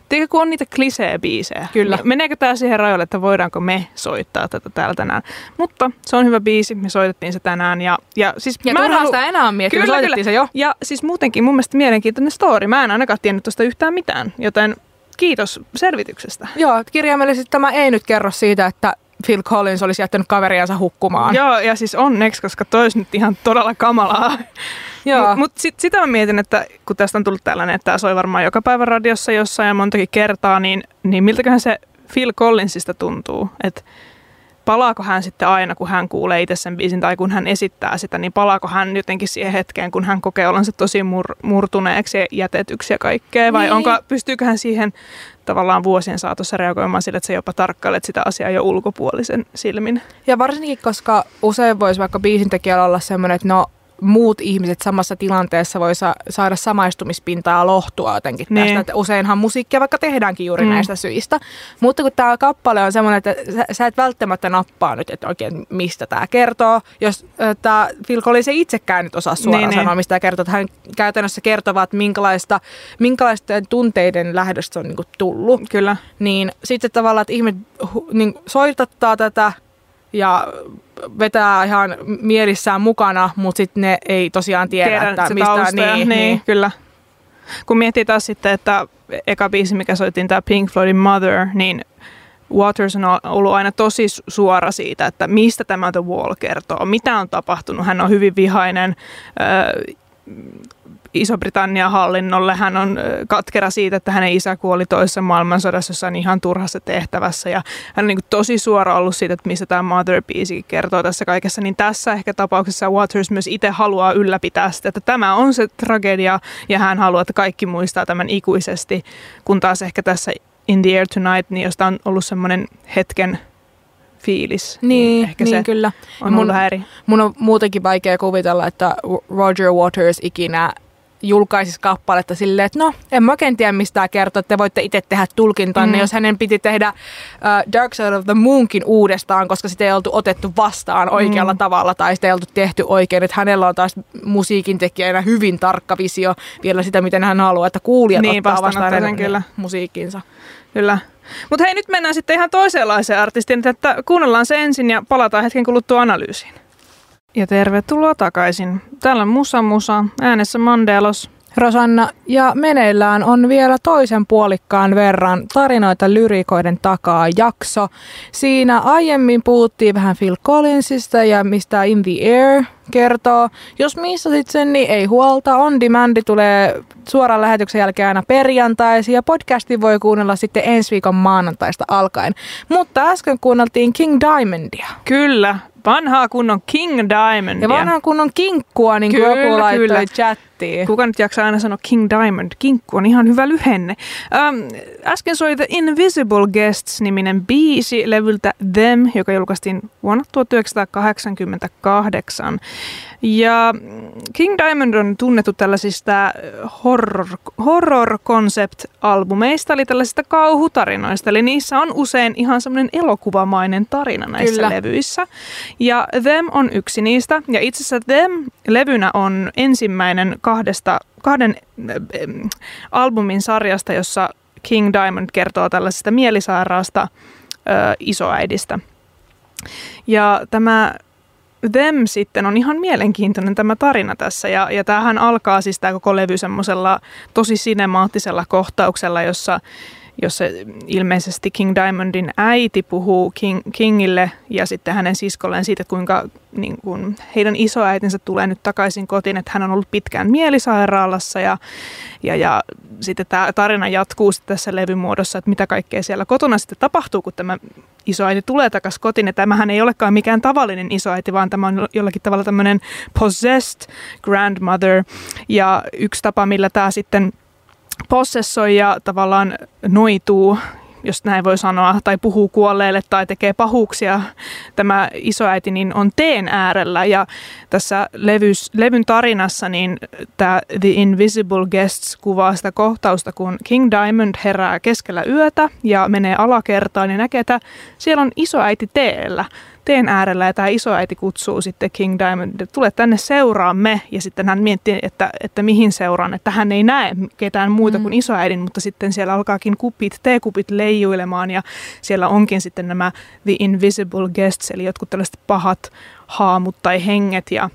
Tiedätkö, kun on niitä klisee-biisejä. Kyllä. niin Meneekö tämä siihen rajoille, että voidaanko me soittaa tätä täällä tänään? Mutta se on hyvä biisi, me soitettiin se tänään. Ja, ja, siis Ja mä en halu- sitä enää on miettinyt, Kyllä, soitettiin kyllä. se jo. Ja siis muutenkin mun mielestä mielenkiintoinen story. Mä en ainakaan tiennyt tuosta yhtään mitään, joten kiitos selvityksestä. Joo, kirjaimellisesti tämä ei nyt kerro siitä, että Phil Collins olisi jättänyt kaveriansa hukkumaan. Joo, ja siis onneksi, koska toi nyt ihan todella kamalaa. Mutta mut sit, sitä mä mietin, että kun tästä on tullut tällainen, että tämä soi varmaan joka päivä radiossa jossain ja montakin kertaa, niin, niin miltäköhän se Phil Collinsista tuntuu? Että palaako hän sitten aina, kun hän kuulee itse sen biisin tai kun hän esittää sitä, niin palaako hän jotenkin siihen hetkeen, kun hän kokee olonsa tosi mur, murtuneeksi ja jätetyksi ja kaikkea? Vai Niin. onko, pystyykö hän siihen tavallaan vuosien saatossa reagoimaan sille, että se jopa tarkkailee sitä asiaa jo ulkopuolisen silmin? Ja varsinkin, koska usein voisi vaikka biisintekijällä olla semmoinen, että no muut ihmiset samassa tilanteessa voi sa- saada samaistumispintaa lohtua jotenkin tästä. Niin. Että useinhan musiikkia vaikka tehdäänkin juuri Mm. näistä syistä. Mutta kun tämä kappale on semmoinen, että sä, sä et välttämättä nappaa nyt, että oikein mistä tämä kertoo. Jos tämä Phil Collins ei itsekään nyt osaa suoraan Niin, niin, niin. sanoa, mistä tämä kertoo. Että hän käytännössä kertoo, että minkälaista, minkälaisten tunteiden lähdöstä on niinku tullut Kyllä. niin sitten tavallaan, että ihmiset hu- niin soitattaa tätä ja vetää ihan mielissään mukana, mutta sitten ne ei tosiaan tiedä, Tiedän että mistä tausta ja- niin, niin. kyllä. Kun miettii taas sitten, että eka biisi, mikä soittiin, tämä Pink Floydin Mother, niin Waters on ollut aina tosi su- suora siitä, että mistä tämä The Wall kertoo, mitä on tapahtunut. Hän on hyvin vihainen Iso-Britannian hallinnolle. Hän on katkera siitä, että hänen isä kuoli toisessa maailmansodassa jossain ihan turhassa tehtävässä. Ja hän on niin tosi suora ollut siitä, että mistä tämä Mother-biisi kertoo tässä kaikessa. Niin tässä ehkä tapauksessa Waters myös itse haluaa ylläpitää sitä, että tämä on se tragedia ja hän haluaa, että kaikki muistaa tämän ikuisesti. Kun taas ehkä tässä In the Air Tonight, niin josta on ollut semmoinen hetken fiilis. Niin, ehkä niin se kyllä. on Mun- eri. Mun on muutenkin vaikea kuvitella, että Roger Waters ikinä julkaisisi kappaletta silleen, että no, en mä oikein tiedä mistä tämä kertoo, että te voitte itse tehdä tulkintanne, Mm. jos hänen piti tehdä uh, Dark Side of the Moonkin uudestaan, koska sitä ei oltu otettu vastaan oikealla Mm. tavalla tai sitä ei oltu tehty oikein, että hänellä on taas musiikin tekijänä hyvin tarkka visio vielä sitä, miten hän haluaa, että kuulijat Niin, ottaa vastaan hänen kyllä. musiikkinsa. Kyllä. Mutta hei, nyt mennään sitten ihan toisenlaiseen artistiin, että kuunnellaan se ensin ja palataan hetken kuluttua analyysiin. Ja tervetuloa takaisin. Täällä on Musa Musa, äänessä Mandelos. Rosanna, ja meneillään on vielä toisen puolikkaan verran tarinoita lyrikoiden takaa jakso. Siinä aiemmin puhuttiin vähän Phil Collinsista ja mistä In the Air kertoo. Jos missasit sen, niin ei huolta. On Demandi tulee suoran lähetyksen jälkeen aina perjantaisin ja podcasti voi kuunnella sitten ensi viikon maanantaista alkaen. Mutta äsken kuunneltiin King Diamondia. Kyllä, Vanhaa kunnon King Diamond. Ja vanhan kunnon kinkkua, niin kuin Kyllä, joku laittoi kyllä. chattiin. Kuka nyt jaksaa aina sanoa King Diamond? Kinkku on ihan hyvä lyhenne. Ähm, äsken soi The Invisible Guests-niminen biisi levyltä Them, joka julkaistiin vuonna 1988. Ja King Diamond on tunnettu tällaisista horror, horror concept-albumeista, eli tällaisista kauhutarinoista. Eli niissä on usein ihan semmoinen elokuvamainen tarina näissä Kyllä. levyissä. Ja Them on yksi niistä. Ja itse asiassa Them-levynä on ensimmäinen kahdesta, kahden ähm, albumin sarjasta, jossa King Diamond kertoo tällaisesta mielisairaasta ö, isoäidistä. Ja tämä Them sitten on ihan mielenkiintoinen tämä tarina tässä. Ja, ja tämähän alkaa siis tämä koko levy semmoisella tosi sinemaattisella kohtauksella, jossa, jossa ilmeisesti King Diamondin äiti puhuu King, Kingille ja sitten hänen siskolleen siitä, kuinka niin kuin, heidän isoäitinsä tulee nyt takaisin kotiin, että hän on ollut pitkään mielisairaalassa ja, ja, ja sitten tämä tarina jatkuu sitten tässä levymuodossa, että mitä kaikkea siellä kotona sitten tapahtuu, kun tämä isoäiti tulee takaisin kotiin. Ja tämähän ei olekaan mikään tavallinen isoäiti, vaan tämä on jollakin tavalla tämmöinen possessed grandmother. Ja yksi tapa, millä tämä sitten possessoi ja tavallaan noituu, jos näin voi sanoa, tai puhuu kuolleelle tai tekee pahuuksia tämä isoäiti, niin on teen äärellä. Ja tässä levys, levyn tarinassa niin tämä The Invisible Guests kuvaa sitä kohtausta, kun King Diamond herää keskellä yötä ja menee alakertaan ja näkee, että siellä on isoäiti teellä teen äärellä ja tämä isoäiti kutsuu sitten King Diamond, että tule tänne seuraamme. Ja sitten hän miettii, että, että mihin seuraan, että hän ei näe ketään muuta Mm. kuin isoäidin, mutta sitten siellä alkaakin kupit, teekupit leijuilemaan ja siellä onkin sitten nämä The Invisible Guests, eli jotkut tällaiset pahat haamut tai henget ja,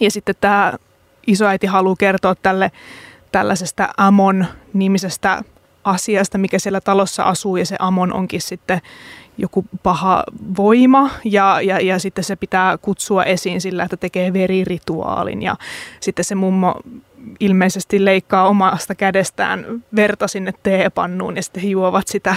ja sitten tämä isoäiti haluaa kertoa tälle tällaisesta Amon-nimisestä asiasta, mikä siellä talossa asuu ja se Amon onkin sitten joku paha voima ja, ja, ja sitten se pitää kutsua esiin sillä, että tekee verirituaalin ja sitten se mummo ilmeisesti leikkaa omasta kädestään verta sinne teepannuun ja sitten juovat sitä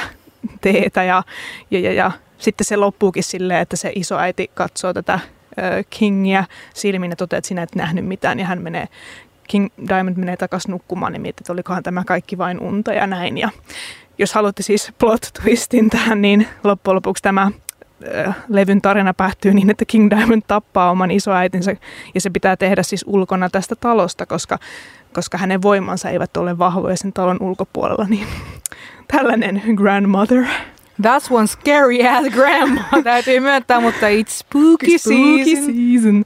teetä ja, ja, ja, ja sitten se loppuukin silleen, että se isoäiti katsoo tätä ö, Kingiä silmin ja toteaa, että sinä et nähnyt mitään ja hän menee King Diamond menee takaisin nukkumaan ja miettii, että olikohan tämä kaikki vain unta ja näin. Ja jos haluatte siis plot twistin tähän, niin loppujen lopuksi tämä ö, levyn tarina päättyy niin, että King Diamond tappaa oman isoäitinsä ja se pitää tehdä siis ulkona tästä talosta, koska, koska hänen voimansa eivät ole vahvoja sen talon ulkopuolella. Niin *laughs* tällainen grandmother. That's one scary ass grandma, *laughs* täytyy myöntää, mutta it's spooky, season. season.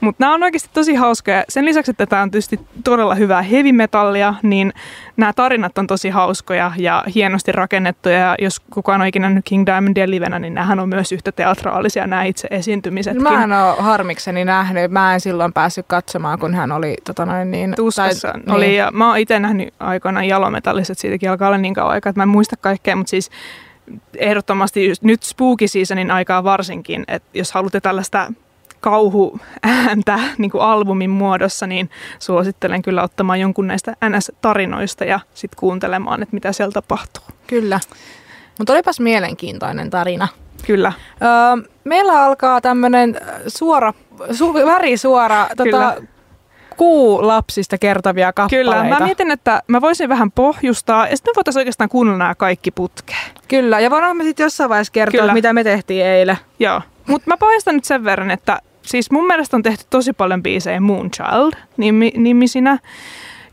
Mutta nämä on oikeasti tosi hauskoja. Sen lisäksi, että tämä on tietysti todella hyvää heavy metallia, niin nämä tarinat on tosi hauskoja ja hienosti rakennettuja. Ja jos kukaan on ikinä nähnyt King Diamondia livenä, niin nämähän on myös yhtä teatraalisia nämä itse esiintymisetkin. Mä en ole harmikseni nähnyt. Mä en silloin päässyt katsomaan, kun hän oli tota noin, niin, Tuskassa tai- oli, niin. ja mä oon itse nähnyt aikoinaan jalometalliset, siitäkin alkaa olla niin kauan aikaa, että mä en muista kaikkea, mutta siis ehdottomasti just nyt spooky seasonin aikaa varsinkin, että jos haluatte tällaista kauhuääntä *laughs* niin kuin albumin muodossa, niin suosittelen kyllä ottamaan jonkun näistä NS-tarinoista ja sitten kuuntelemaan, että mitä siellä tapahtuu. Kyllä. Mutta olipas mielenkiintoinen tarina. Kyllä. Öö, meillä alkaa tämmöinen suora, su, värisuora tota, kuulapsista kertovia kappaleita. Kyllä. Mä mietin, että mä voisin vähän pohjustaa ja sitten me voitaisiin oikeastaan kuunnella nämä kaikki putkeen. Kyllä, ja voidaan me sitten jossain vaiheessa kertoa, Kyllä. mitä me tehtiin eilen. Joo, mutta mä poistan nyt sen verran, että siis mun mielestä on tehty tosi paljon biisejä Moonchild nimi, nimisinä.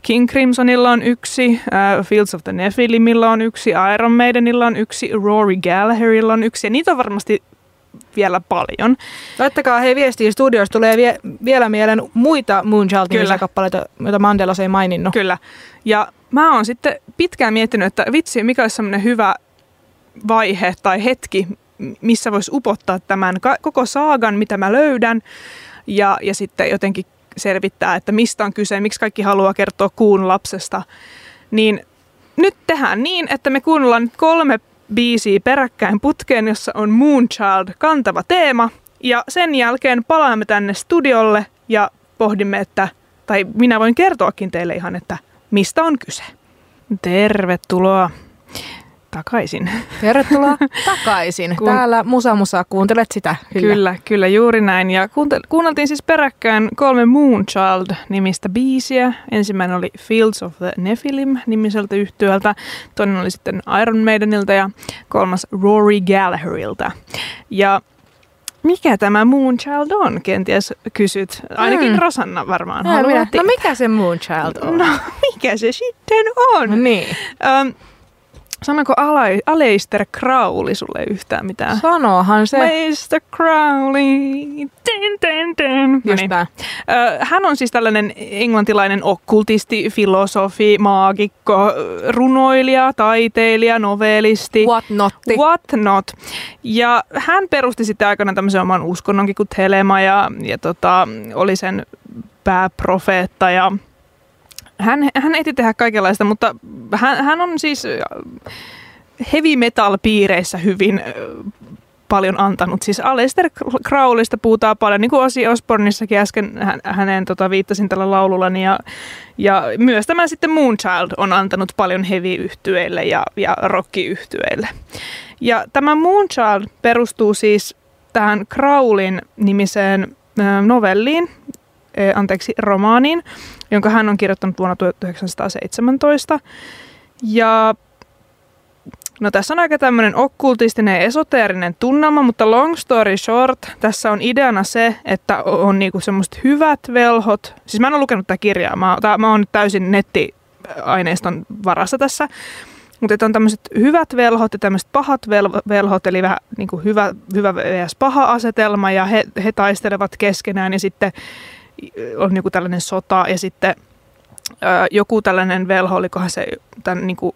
King Crimsonilla on yksi, uh, Fields of the Nephilimilla on yksi, Iron Maidenilla on yksi, Rory Gallagherilla on yksi, ja niitä on varmasti vielä paljon. Laittakaa hei viestiä studioista, tulee vie, vielä mieleen muita Kyllä. kappaleita, joita Mandelas ei maininnut. Kyllä. Ja mä oon sitten pitkään miettinyt, että vitsi, mikä olisi semmoinen hyvä vaihe tai hetki, missä voisi upottaa tämän koko saagan, mitä mä löydän, ja, ja sitten jotenkin selvittää, että mistä on kyse, miksi kaikki haluaa kertoa kuun lapsesta. Niin nyt tehdään niin, että me kuunnellaan kolme biisiä peräkkäin putkeen, jossa on Moonchild kantava teema, ja sen jälkeen palaamme tänne studiolle ja pohdimme, että, tai minä voin kertoakin teille ihan, että mistä on kyse. Tervetuloa. Takaisin. Tervetuloa *laughs* takaisin. Kun- Täällä Musa Musa, kuuntelet sitä. Kyllä. Kyllä, kyllä juuri näin. Ja kuuntel- kuunneltiin siis peräkkäin kolme Moonchild-nimistä biisiä. Ensimmäinen oli Fields of the Nephilim nimiseltä yhtyöltä. Toinen oli sitten Iron Maidenilta ja kolmas Rory Gallagherilta. Ja mikä tämä Moonchild on, kenties kysyt. Ainakin Mm. Rosanna varmaan Ää, haluaa No mikä se Moonchild on? No, mikä se sitten on? Niin. Um, sanonko Ale- Aleister Crowley sulle yhtään mitään? Sanoohan se. Mr. Crowley. Dun, dun, dun. No Just niin. tää. Hän on siis tällainen englantilainen okkultisti, filosofi, maagikko, runoilija, taiteilija, novelisti. What notti. What not. Ja hän perusti sitten aikana tämmöisen oman uskonnonkin kuin Telema ja, ja tota, oli sen pääprofeetta ja hän, hän eti tehdä kaikenlaista, mutta hän, hän on siis äh, heavy metal piireissä hyvin äh, paljon antanut. Siis Aleister Crowleysta puhutaan paljon, niin kuin Osi Osbornissakin äsken hän, häneen tota, viittasin tällä laulullani. Ja, ja myös tämä sitten Moonchild on antanut paljon heavy-yhtyeille ja, ja rock-yhtyeille. Ja tämä Moonchild perustuu siis tähän Crowlin nimiseen ö, novelliin, anteeksi, romaaniin, jonka hän on kirjoittanut vuonna 1917. Ja no tässä on aika tämmöinen okkultistinen ja esoteerinen tunnelma, mutta long story short, tässä on ideana se, että on niinku semmoiset hyvät velhot. Siis mä en ole lukenut tätä kirjaa, mä, tää, mä oon täysin nettiaineiston varassa tässä. Mutta on tämmöiset hyvät velhot ja tämmöiset pahat vel- velhot, eli vähän niin kuin hyvä, hyvä vs. paha asetelma, ja he, he taistelevat keskenään, ja sitten on niin kuin tällainen sota, ja sitten joku tällainen velho, olikohan se tämän niin kuin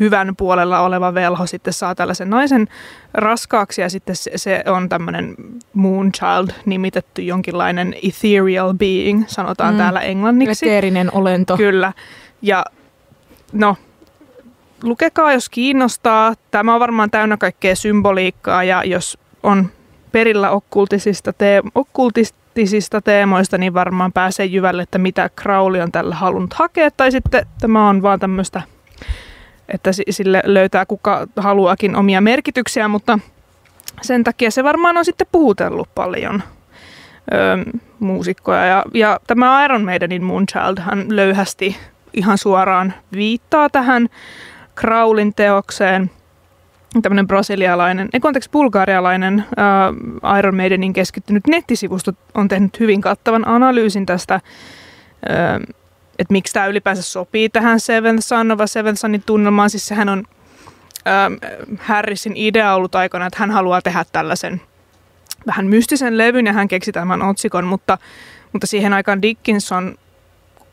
hyvän puolella oleva velho sitten saa tällaisen naisen raskaaksi, ja sitten se, se on tämmöinen Moonchild nimitetty jonkinlainen ethereal being, sanotaan Mm. täällä englanniksi. Eteerinen olento. Kyllä. Ja no, lukekaa jos kiinnostaa. Tämä on varmaan täynnä kaikkea symboliikkaa ja jos on perillä okkultisista, tee- okkultistisista teemoista, niin varmaan pääsee jyvälle, että mitä Crowley on tällä halunnut hakea. Tai sitten tämä on vaan tämmöistä, että si- sille löytää kuka haluakin omia merkityksiä, mutta sen takia se varmaan on sitten puhutellut paljon öö, muusikkoja. Ja, ja tämä Iron Maidenin Moonchild hän löyhästi ihan suoraan viittaa tähän Crowlin teokseen. Tämmöinen brasilialainen, ei anteeksi, bulgarialainen äh, Iron Maidenin keskittynyt nettisivusto on tehnyt hyvin kattavan analyysin tästä, äh, että miksi tämä ylipäänsä sopii tähän Seventh Son of a Seventh Sonin tunnelmaan. Siis sehän on ähm, Harrisin idea ollut aikana, että hän haluaa tehdä tällaisen vähän mystisen levyn ja hän keksi tämän otsikon, mutta, mutta siihen aikaan Dickinson,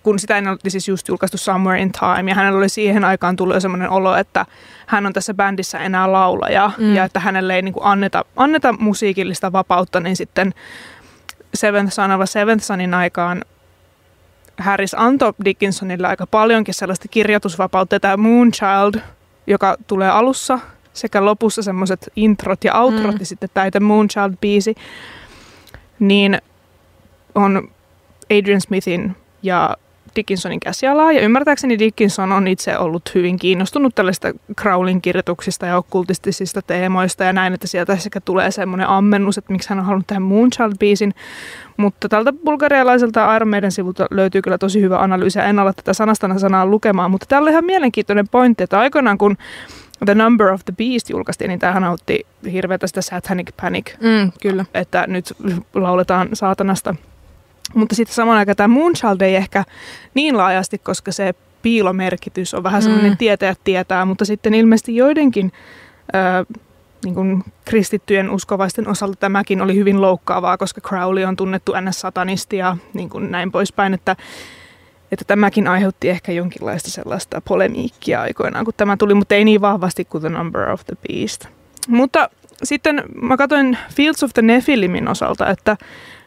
kun sitä ennen oli siis just julkaistu Somewhere in Time ja hänellä oli siihen aikaan tullut jo semmoinen olo, että hän on tässä bändissä enää laulaja Mm. ja että hänelle ei niin kuin anneta, anneta musiikillista vapautta, niin sitten Seventh Son of Seventh Sonin aikaan Harris antoi Dickinsonille aika paljonkin sellaista kirjoitusvapautta. Tämä Moonchild, joka tulee alussa sekä lopussa semmoiset introt ja outrot Mm. ja sitten tämä Moonchild-biisi, niin on Adrian Smithin ja Dickinsonin käsialaa. Ja ymmärtääkseni Dickinson on itse ollut hyvin kiinnostunut tällaista Crowlin kirjoituksista ja okkultistisista teemoista ja näin, että sieltä sekä tulee semmoinen ammennus, että miksi hän on halunnut tehdä Moonchild-biisin. Mutta tältä bulgarialaiselta Iron Maiden sivulta löytyy kyllä tosi hyvä analyysi. En ala tätä sanasta sanaa lukemaan, mutta täällä on ihan mielenkiintoinen pointti, että aikoinaan kun The Number of the Beast julkaistiin, niin tämähän otti hirveätä sitä Satanic Panic Mm, kyllä. että nyt lauletaan saatanasta. Mutta sitten samaan aikaan tämä Moonchild ei ehkä niin laajasti, koska se piilomerkitys on vähän semmoinen Mm. tietäjät tietää, mutta sitten ilmeisesti joidenkin ö, niin kuin kristittyjen uskovaisten osalta tämäkin oli hyvin loukkaavaa, koska Crowley on tunnettu NS-satanisti ja niin kuin näin poispäin, että, että tämäkin aiheutti ehkä jonkinlaista sellaista polemiikkia aikoinaan, kun tämä tuli, mutta ei niin vahvasti kuin The Number of the Beast. Mutta sitten mä katsoin Fields of the Nephilimin osalta, että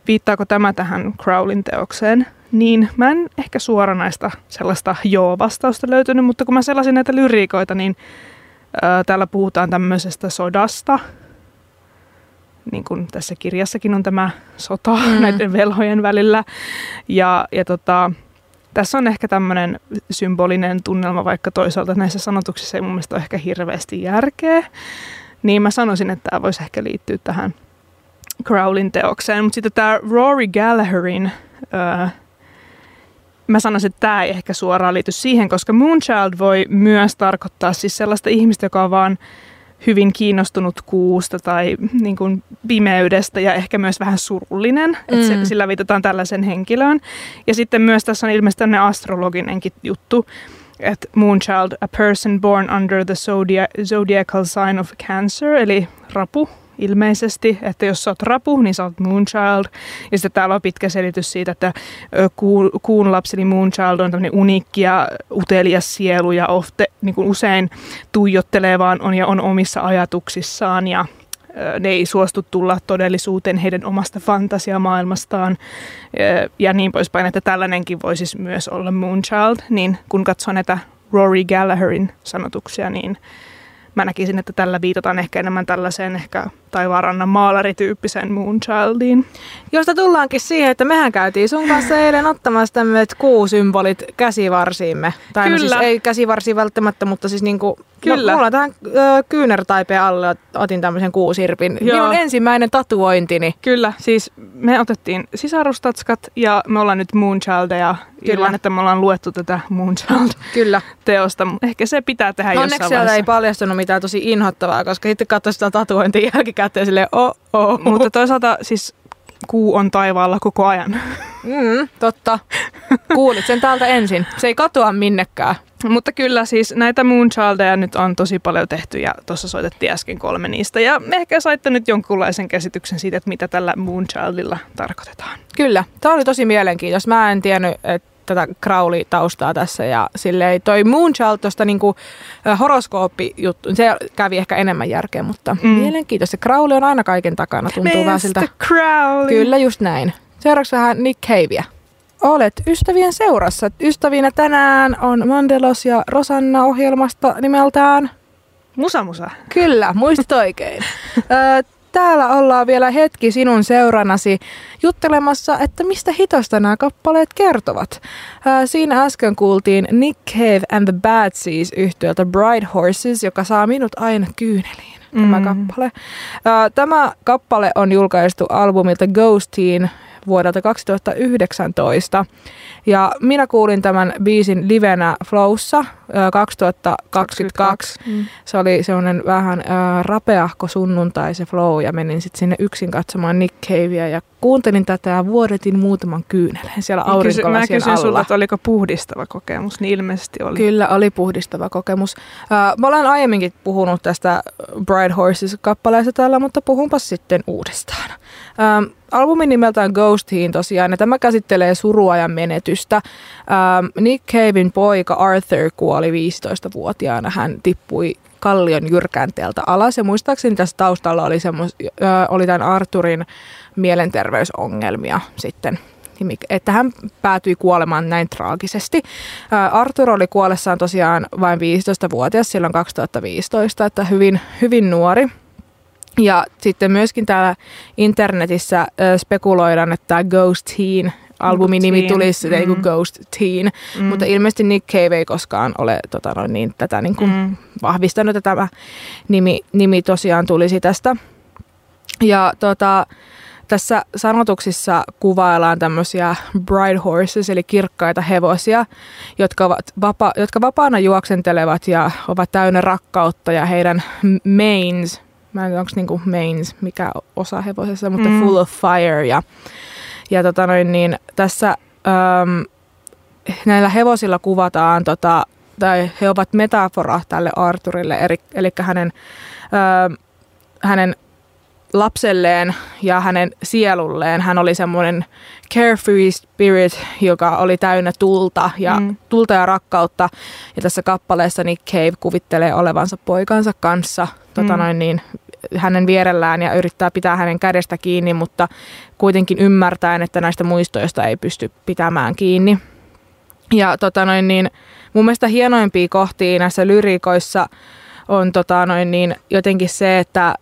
viittaako tämä tähän Crowlin teokseen, niin mä en ehkä suoranaista sellaista joo-vastausta löytynyt, mutta kun mä sellaisin näitä lyriikoita, niin ää, täällä puhutaan tämmöisestä sodasta, niin kuin tässä kirjassakin on tämä sota mm. *laughs* näiden velhojen välillä, ja, ja tota, tässä on ehkä tämmöinen symbolinen tunnelma, vaikka toisaalta näissä sanotuksissa ei mun mielestä ole ehkä hirveästi järkeä. Niin mä sanoisin, että tämä voisi ehkä liittyä tähän Crowlin teokseen. Mutta sitten tämä Rory Gallagherin, öö, mä sanoisin, että tämä ei ehkä suoraan liity siihen, koska Moonchild voi myös tarkoittaa siis sellaista ihmistä, joka on vaan hyvin kiinnostunut kuusta tai niin kuin pimeydestä ja ehkä myös vähän surullinen, mm. että se, sillä viitataan tällaisen henkilöön. Ja sitten myös tässä on ilmeisesti tämmöinen astrologinenkin juttu, että Moonchild, a person born under the zodiac, zodiacal sign of Cancer, eli rapu ilmeisesti, että jos sä oot rapu, niin sä oot Moonchild. Ja sitten täällä on pitkä selitys siitä, että kuun, lapsi, eli Moonchild, on tämmöinen uniikki ja utelias sielu ja ofte, niin kuin usein tuijottelee vaan on ja on omissa ajatuksissaan ja ne ei suostu tulla todellisuuteen heidän omasta fantasiamaailmastaan ja niin poispäin, että tällainenkin voisi siis myös olla Moonchild, niin kun katsoo näitä Rory Gallagherin sanotuksia, niin mä näkisin, että tällä viitataan ehkä enemmän tällaiseen ehkä taivaanrannan maalarityyppiseen Moonchildiin. Josta tullaankin siihen, että mehän käytiin sun kanssa eilen ottamassa tämmöiset kuusymbolit käsivarsiimme. Tai no siis ei käsivarsi välttämättä, mutta siis niinku, Kyllä. mulla tähän ö, kyynärtaipeen alle otin tämmöisen kuusirpin. Joo. Minun ensimmäinen tatuointini. Kyllä, siis me otettiin sisarustatskat ja me ollaan nyt Moonchildeja Kyllä. ilman, että me ollaan luettu tätä Moonchild-teosta. Ehkä se pitää tehdä Onneksi jossain vaiheessa. ei paljastunut mitään tosi inhottavaa, koska sitten katsoin sitä tatuointia jälkeen käteen silleen, oh, oh. Mutta toisaalta siis kuu on taivaalla koko ajan. Mm, totta. Kuulit sen täältä ensin. Se ei katoa minnekään. Mutta kyllä siis näitä Moonchildeja nyt on tosi paljon tehty ja tuossa soitettiin äsken kolme niistä. Ja ehkä saitte nyt jonkunlaisen käsityksen siitä, että mitä tällä Moonchildilla tarkoitetaan. Kyllä, tämä oli tosi mielenkiintoista. Mä en tiennyt, että tätä Crowley-taustaa tässä ja silleen toi Moonchild tuosta niinku horoskooppijuttu, se kävi ehkä enemmän järkeä, mutta mm. mielenkiintoista. Crowley on aina kaiken takana, tuntuu vähän siltä. Crowley. Kyllä, just näin. Seuraavaksi vähän Nick Caveä. Olet ystävien seurassa. Ystävinä tänään on Mandelos ja Rosanna ohjelmasta nimeltään Musa Musa. Kyllä, muistit oikein. *laughs* täällä ollaan vielä hetki sinun seurannasi juttelemassa, että mistä hitosta nämä kappaleet kertovat. Ää, siinä äsken kuultiin Nick Cave and the Bad Seas yhtiöltä Bright Horses, joka saa minut aina kyyneliin. Tämä mm. kappale. Ää, tämä kappale on julkaistu albumilta Ghostiin vuodelta 2019. Ja minä kuulin tämän biisin livenä Flowssa 2022. Mm. Se oli sellainen vähän äh, rapeahko sunnuntai se flow ja menin sitten sinne yksin katsomaan Nick Cavea ja kuuntelin tätä ja vuodetin muutaman kyyneleen siellä aurinkolasien Mä kysyin alla. sulta, että oliko puhdistava kokemus, niin ilmeisesti oli. Kyllä, oli puhdistava kokemus. Mä olen aiemminkin puhunut tästä Bright Horses-kappaleesta täällä, mutta puhunpas sitten uudestaan. Albumin nimeltään Ghostiin tosiaan, ja tämä käsittelee surua ja menetystä. Ähm, Nick Cavein poika Arthur kuoli 15-vuotiaana. Hän tippui kallion jyrkänteeltä alas, ja muistaakseni tässä taustalla oli, semmos, oli tämän Arthurin mielenterveysongelmia sitten että hän päätyi kuolemaan näin traagisesti. Arthur oli kuollessaan tosiaan vain 15-vuotias silloin 2015, että hyvin, hyvin nuori. Ja sitten myöskin täällä internetissä spekuloidaan, että tämä Ghost Teen albumin nimi tulisi mm. kuin Ghost Teen, mm. mutta ilmeisesti Nick Cave ei koskaan ole tota, no, niin, tätä niin kuin, mm. vahvistanut, että tämä nimi, nimi tosiaan tulisi tästä. Ja tota, tässä sanotuksissa kuvaillaan tämmöisiä bright horses, eli kirkkaita hevosia, jotka, ovat vapa- jotka vapaana juoksentelevat ja ovat täynnä rakkautta ja heidän mains, mä en tiedä onko niinku mains, mikä osa hevosessa, mutta mm. full of fire ja, ja tota noin, niin tässä äm, näillä hevosilla kuvataan tota, tai he ovat metafora tälle Arturille, eli, eli hänen, ö, hänen lapselleen ja hänen sielulleen. Hän oli semmoinen carefree spirit, joka oli täynnä tulta ja, mm. tulta ja rakkautta. Ja tässä kappaleessa Nick Cave kuvittelee olevansa poikansa kanssa tota mm. noin niin, hänen vierellään ja yrittää pitää hänen kädestä kiinni, mutta kuitenkin ymmärtäen, että näistä muistoista ei pysty pitämään kiinni. Ja tota noin niin, mun mielestä hienoimpia kohtia näissä lyriikoissa on tota noin niin, jotenkin se, että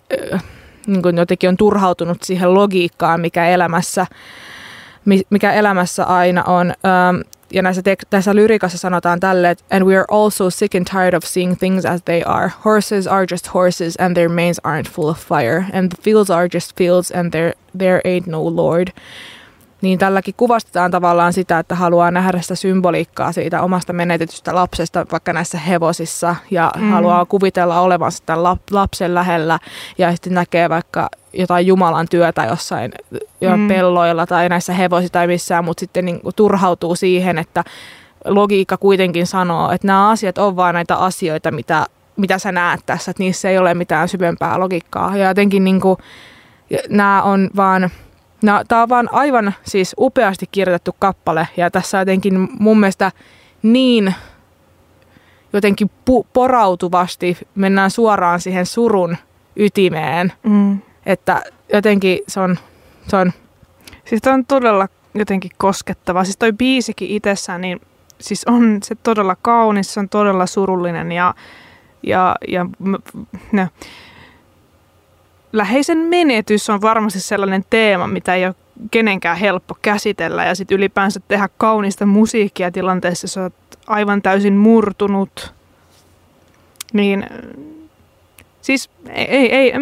niin kuin jotenkin on turhautunut siihen logiikkaan, mikä elämässä, mikä elämässä aina on. Ja näissä tek- tässä lyrikassa sanotaan tälle, että and we are also sick and tired of seeing things as they are. Horses are just horses and their manes aren't full of fire. And the fields are just fields and there, there ain't no lord. Niin tälläkin kuvastetaan tavallaan sitä, että haluaa nähdä sitä symboliikkaa siitä omasta menetetystä lapsesta vaikka näissä hevosissa ja mm. haluaa kuvitella olevansa sitä lapsen lähellä ja sitten näkee vaikka jotain Jumalan työtä jossain jo mm. pelloilla tai näissä hevosissa tai missään, mutta sitten niin kuin turhautuu siihen, että logiikka kuitenkin sanoo, että nämä asiat on vaan näitä asioita, mitä, mitä sä näet tässä, että niissä ei ole mitään syvempää logiikkaa. Ja jotenkin niin kuin, nämä on vaan, tämä on vaan aivan siis upeasti kirjoitettu kappale ja tässä jotenkin mun mielestä niin jotenkin pu- porautuvasti mennään suoraan siihen surun ytimeen. Mm. Että jotenkin se on, se on... Siis on todella jotenkin koskettava. Siis toi biisikin itsessään, niin siis on se todella kaunis, se on todella surullinen ja, ja, ja no, läheisen menetys on varmasti sellainen teema, mitä ei ole kenenkään helppo käsitellä ja sitten ylipäänsä tehdä kaunista musiikkia tilanteessa, jos olet aivan täysin murtunut. Niin Siis ei, ei,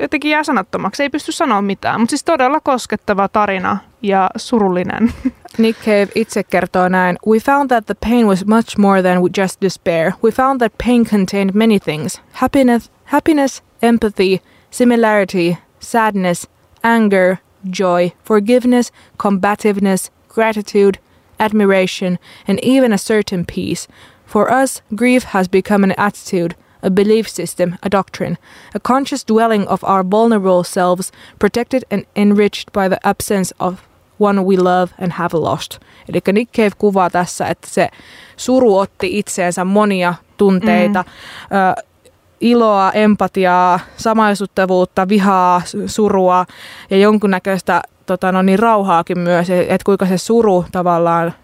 jotenkin jää sanattomaksi, ei pysty sanoa mitään, mutta siis todella koskettava tarina ja surullinen. *laughs* Nick Cave itse kertoo näin, We found that the pain was much more than just despair. We found that pain contained many things. Happiness, happiness empathy, similarity, sadness, anger, joy, forgiveness, combativeness, gratitude, admiration, and even a certain peace. For us, grief has become an attitude – a belief system, a doctrine, a conscious dwelling of our vulnerable selves, protected and enriched by the absence of one we love and have lost. Eli Nick Cave kuvaa tässä, että se suru otti itseensä monia tunteita, mm. ö, iloa, empatiaa, samaisuttavuutta, vihaa, surua ja jonkunnäköistä tota, no niin, rauhaakin myös, että kuinka se suru tavallaan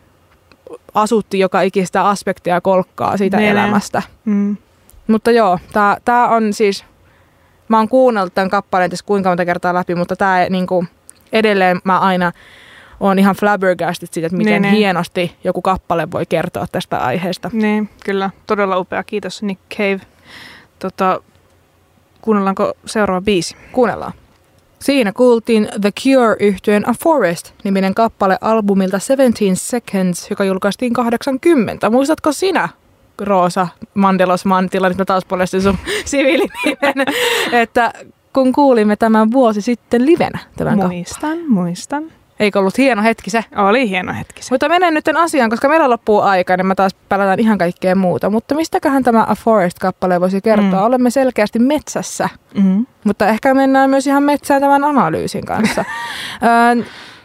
asutti joka ikistä aspektia kolkkaa siitä Nene. elämästä. Mm. Mutta joo, tää, tää on siis, mä oon kuunnellut tämän kappaleen tässä kuinka monta kertaa läpi, mutta tää niinku, edelleen mä aina on ihan flabbergasted siitä, että miten niin, niin, hienosti joku kappale voi kertoa tästä aiheesta. Niin, kyllä. Todella upea. Kiitos Nick Cave. Tota, kuunnellaanko seuraava biisi? Kuunnellaan. Siinä kuultiin The Cure yhtyeen A Forest-niminen kappale albumilta 17 Seconds, joka julkaistiin 80. Muistatko sinä Roosa Mandelos Mantila, nyt mä taas paljastin sun *laughs* siviilinimen, että kun kuulimme tämän vuosi sitten livenä tämän Muistan, kappaleen. muistan. Eikö ollut hieno hetki se? Oli hieno hetki se. Mutta menen nyt asiaan, koska meillä loppuu aika, niin mä taas pelataan ihan kaikkea muuta. Mutta mistäköhän tämä A Forest-kappale voisi kertoa? Mm. Olemme selkeästi metsässä, mm-hmm. mutta ehkä mennään myös ihan metsään tämän analyysin kanssa. *laughs*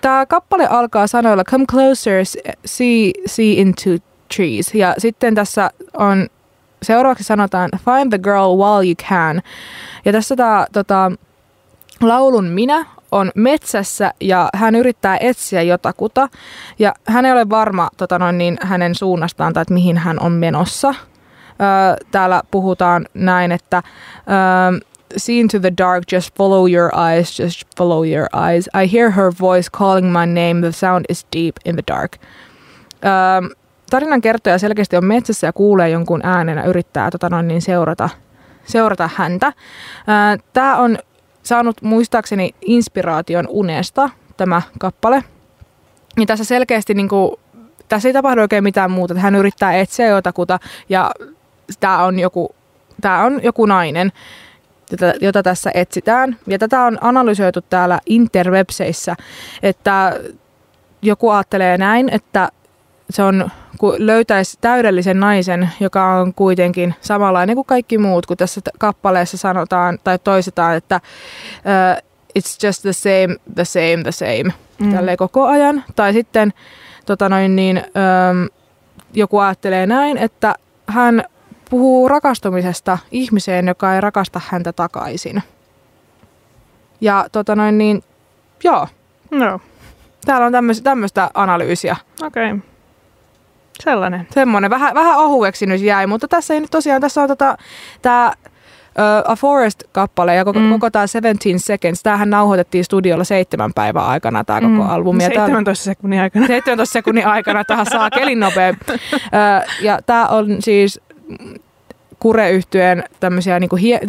Tämä kappale alkaa sanoilla Come closer, see, see into trees. Ja sitten tässä on, seuraavaksi sanotaan Find the girl while you can. Ja tässä tämä tota, laulun minä on metsässä ja hän yrittää etsiä jotakuta. Ja hän ei ole varma tota noin, niin hänen suunnastaan tai että mihin hän on menossa. Öö, täällä puhutaan näin, että öö, See into the dark, just follow your eyes, just follow your eyes. I hear her voice calling my name, the sound is deep in the dark. Öö, tarinan kertoja selkeästi on metsässä ja kuulee jonkun äänen ja yrittää tota noin, niin seurata, seurata häntä. Tämä on saanut muistaakseni inspiraation unesta, tämä kappale. Ja tässä selkeästi niin kuin, tässä ei tapahdu oikein mitään muuta. Hän yrittää etsiä jotakuta ja tämä on joku, tämä on joku nainen, jota, jota tässä etsitään. Ja tätä on analysoitu täällä interwebseissä, että joku ajattelee näin, että se on, kun löytäisi täydellisen naisen, joka on kuitenkin samanlainen kuin kaikki muut, kun tässä kappaleessa sanotaan tai toisetaan, että uh, it's just the same, the same, the same, mm. tälleen koko ajan. Tai sitten tota noin, niin, um, joku ajattelee näin, että hän puhuu rakastumisesta ihmiseen, joka ei rakasta häntä takaisin. Ja tota noin, niin, joo. No. Täällä on tämmöistä analyysiä. Okei. Okay. Sellainen. Semmoinen. Vähän, vähän ohueksi nyt jäi, mutta tässä ei nyt tosiaan, tässä on tota, tämä A Forest-kappale ja koko, Mm. koko tämä 17 Seconds, tämähän nauhoitettiin studiolla seitsemän päivän aikana tämä koko Mm, albumi. Ja tää- 17 sekunnin aikana. 17 sekunnin aikana tähän saa kelin nopea. *laughs* Ö, ja tämä on siis kureyhtyeen tämmöisiä niinku hie-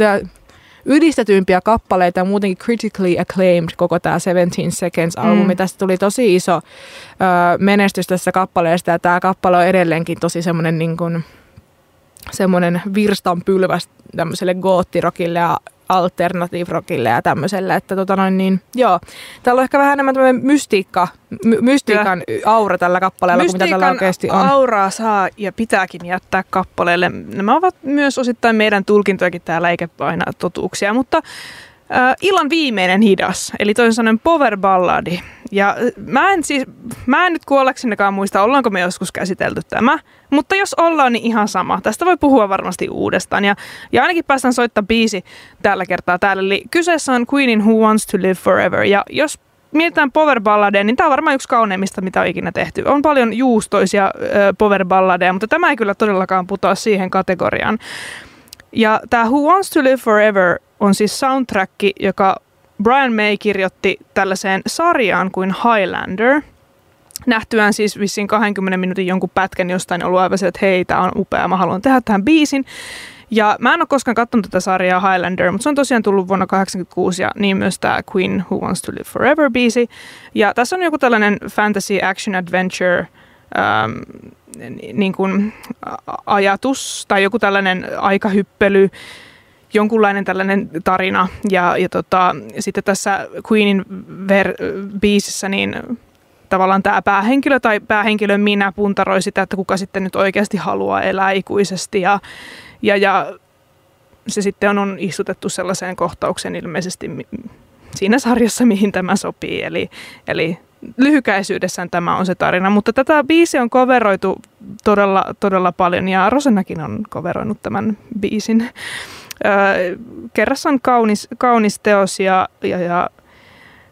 tää ylistetyimpiä kappaleita ja muutenkin critically acclaimed koko tämä 17 Seconds-albumi. Mm. Tästä tuli tosi iso ö, menestys tässä kappaleesta ja tämä kappale on edelleenkin tosi semmoinen niin kuin, semmoinen virstanpylväs tämmöiselle goottirokille ja alternative rockille ja tämmöiselle, että tota noin niin, joo. Täällä on ehkä vähän enemmän tämmöinen mystiikka, my, mystiikan aura tällä kappaleella kuin mitä tällä oikeasti on. auraa saa ja pitääkin jättää kappaleelle. Nämä ovat myös osittain meidän tulkintojakin täällä, eikä aina totuuksia, mutta äh, illan viimeinen hidas, eli toisin sanoen power balladi. Ja mä en siis, mä en nyt kuolleksennekaan muista, ollaanko me joskus käsitelty tämä, mutta jos ollaan, niin ihan sama. Tästä voi puhua varmasti uudestaan. Ja, ja ainakin päästään soittaa biisi tällä kertaa täällä. Eli kyseessä on Queenin Who Wants to Live Forever. Ja jos mietitään power balladeja, niin tämä on varmaan yksi kauneimmista, mitä on ikinä tehty. On paljon juustoisia ö, power balladeja, mutta tämä ei kyllä todellakaan putoa siihen kategoriaan. Ja tämä Who Wants to Live Forever on siis soundtrack, joka Brian May kirjoitti tällaiseen sarjaan kuin Highlander. Nähtyään siis vissiin 20 minuutin jonkun pätkän jostain ollut aivan se, että hei, tämä on upea, mä haluan tehdä tähän biisin. Ja mä en ole koskaan katsonut tätä sarjaa Highlander, mutta se on tosiaan tullut vuonna 1986 ja niin myös tämä Queen Who Wants to Live Forever biisi. Ja tässä on joku tällainen fantasy action adventure ähm, ni- niin kuin ajatus tai joku tällainen aikahyppely, jonkunlainen tällainen tarina. Ja, ja tota, sitten tässä Queenin ver- biisissä niin tavallaan tämä päähenkilö tai päähenkilön minä puntaroi sitä, että kuka sitten nyt oikeasti haluaa elää ikuisesti ja, ja, ja se sitten on, istutettu sellaiseen kohtaukseen ilmeisesti siinä sarjassa, mihin tämä sopii. Eli, eli lyhykäisyydessään tämä on se tarina, mutta tätä biisiä on coveroitu todella, todella paljon ja Rosennakin on coveroinut tämän biisin. Kerrassa on kaunis, kaunis teos ja, ja, ja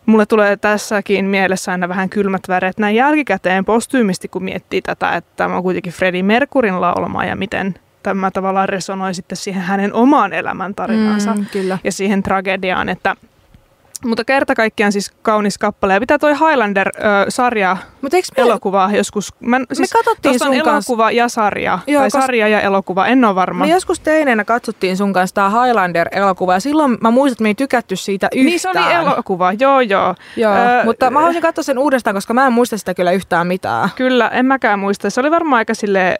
mulle tulee tässäkin mielessä aina vähän kylmät väreet näin jälkikäteen postyymisti, kun miettii tätä, että tämä on kuitenkin Freddie Mercurin laulama ja miten tämä tavallaan resonoi sitten siihen hänen omaan elämäntarinaansa Mm, kyllä. ja siihen tragediaan, että mutta kerta kaikkiaan siis kaunis kappale. Ja pitää toi Highlander-sarja, me, elokuva joskus... Mä, siis, katsottiin tossa on sun kanssa- elokuva ja sarja. Joo, tai kos- sarja ja elokuva, en ole varma. me joskus teineenä katsottiin sun kanssa tämä Highlander-elokuva ja silloin mä muistan, että me ei tykätty siitä yhtään. Niin se oli elokuva, joo joo. Joo, Öö, mutta mä haluaisin katsoa sen uudestaan, koska mä en muista sitä kyllä yhtään mitään. Kyllä, en mäkään muista. Se oli varmaan aika sille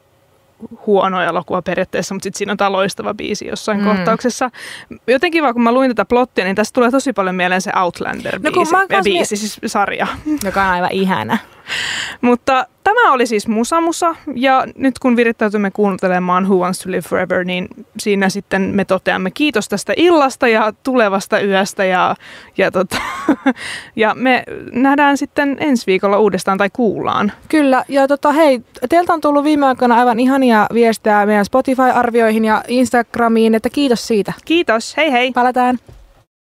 huono elokuva periaatteessa, mutta sitten siinä on tämä loistava biisi jossain Mm. kohtauksessa. Jotenkin vaan kun mä luin tätä plottia, niin tästä tulee tosi paljon mieleen se Outlander-biisi. No, biisi, siis sarja. *laughs* Joka on aivan ihana. *laughs* Mutta tämä oli siis Musa Musa, ja nyt kun virittäytymme kuuntelemaan Who Wants to Live Forever, niin siinä sitten me toteamme kiitos tästä illasta ja tulevasta yöstä, ja, ja, tota, *laughs* ja me nähdään sitten ensi viikolla uudestaan tai kuullaan. Kyllä, ja tota, hei, teiltä on tullut viime aikoina aivan ihania viestejä meidän Spotify-arvioihin ja Instagramiin, että kiitos siitä. Kiitos, hei hei! Palataan.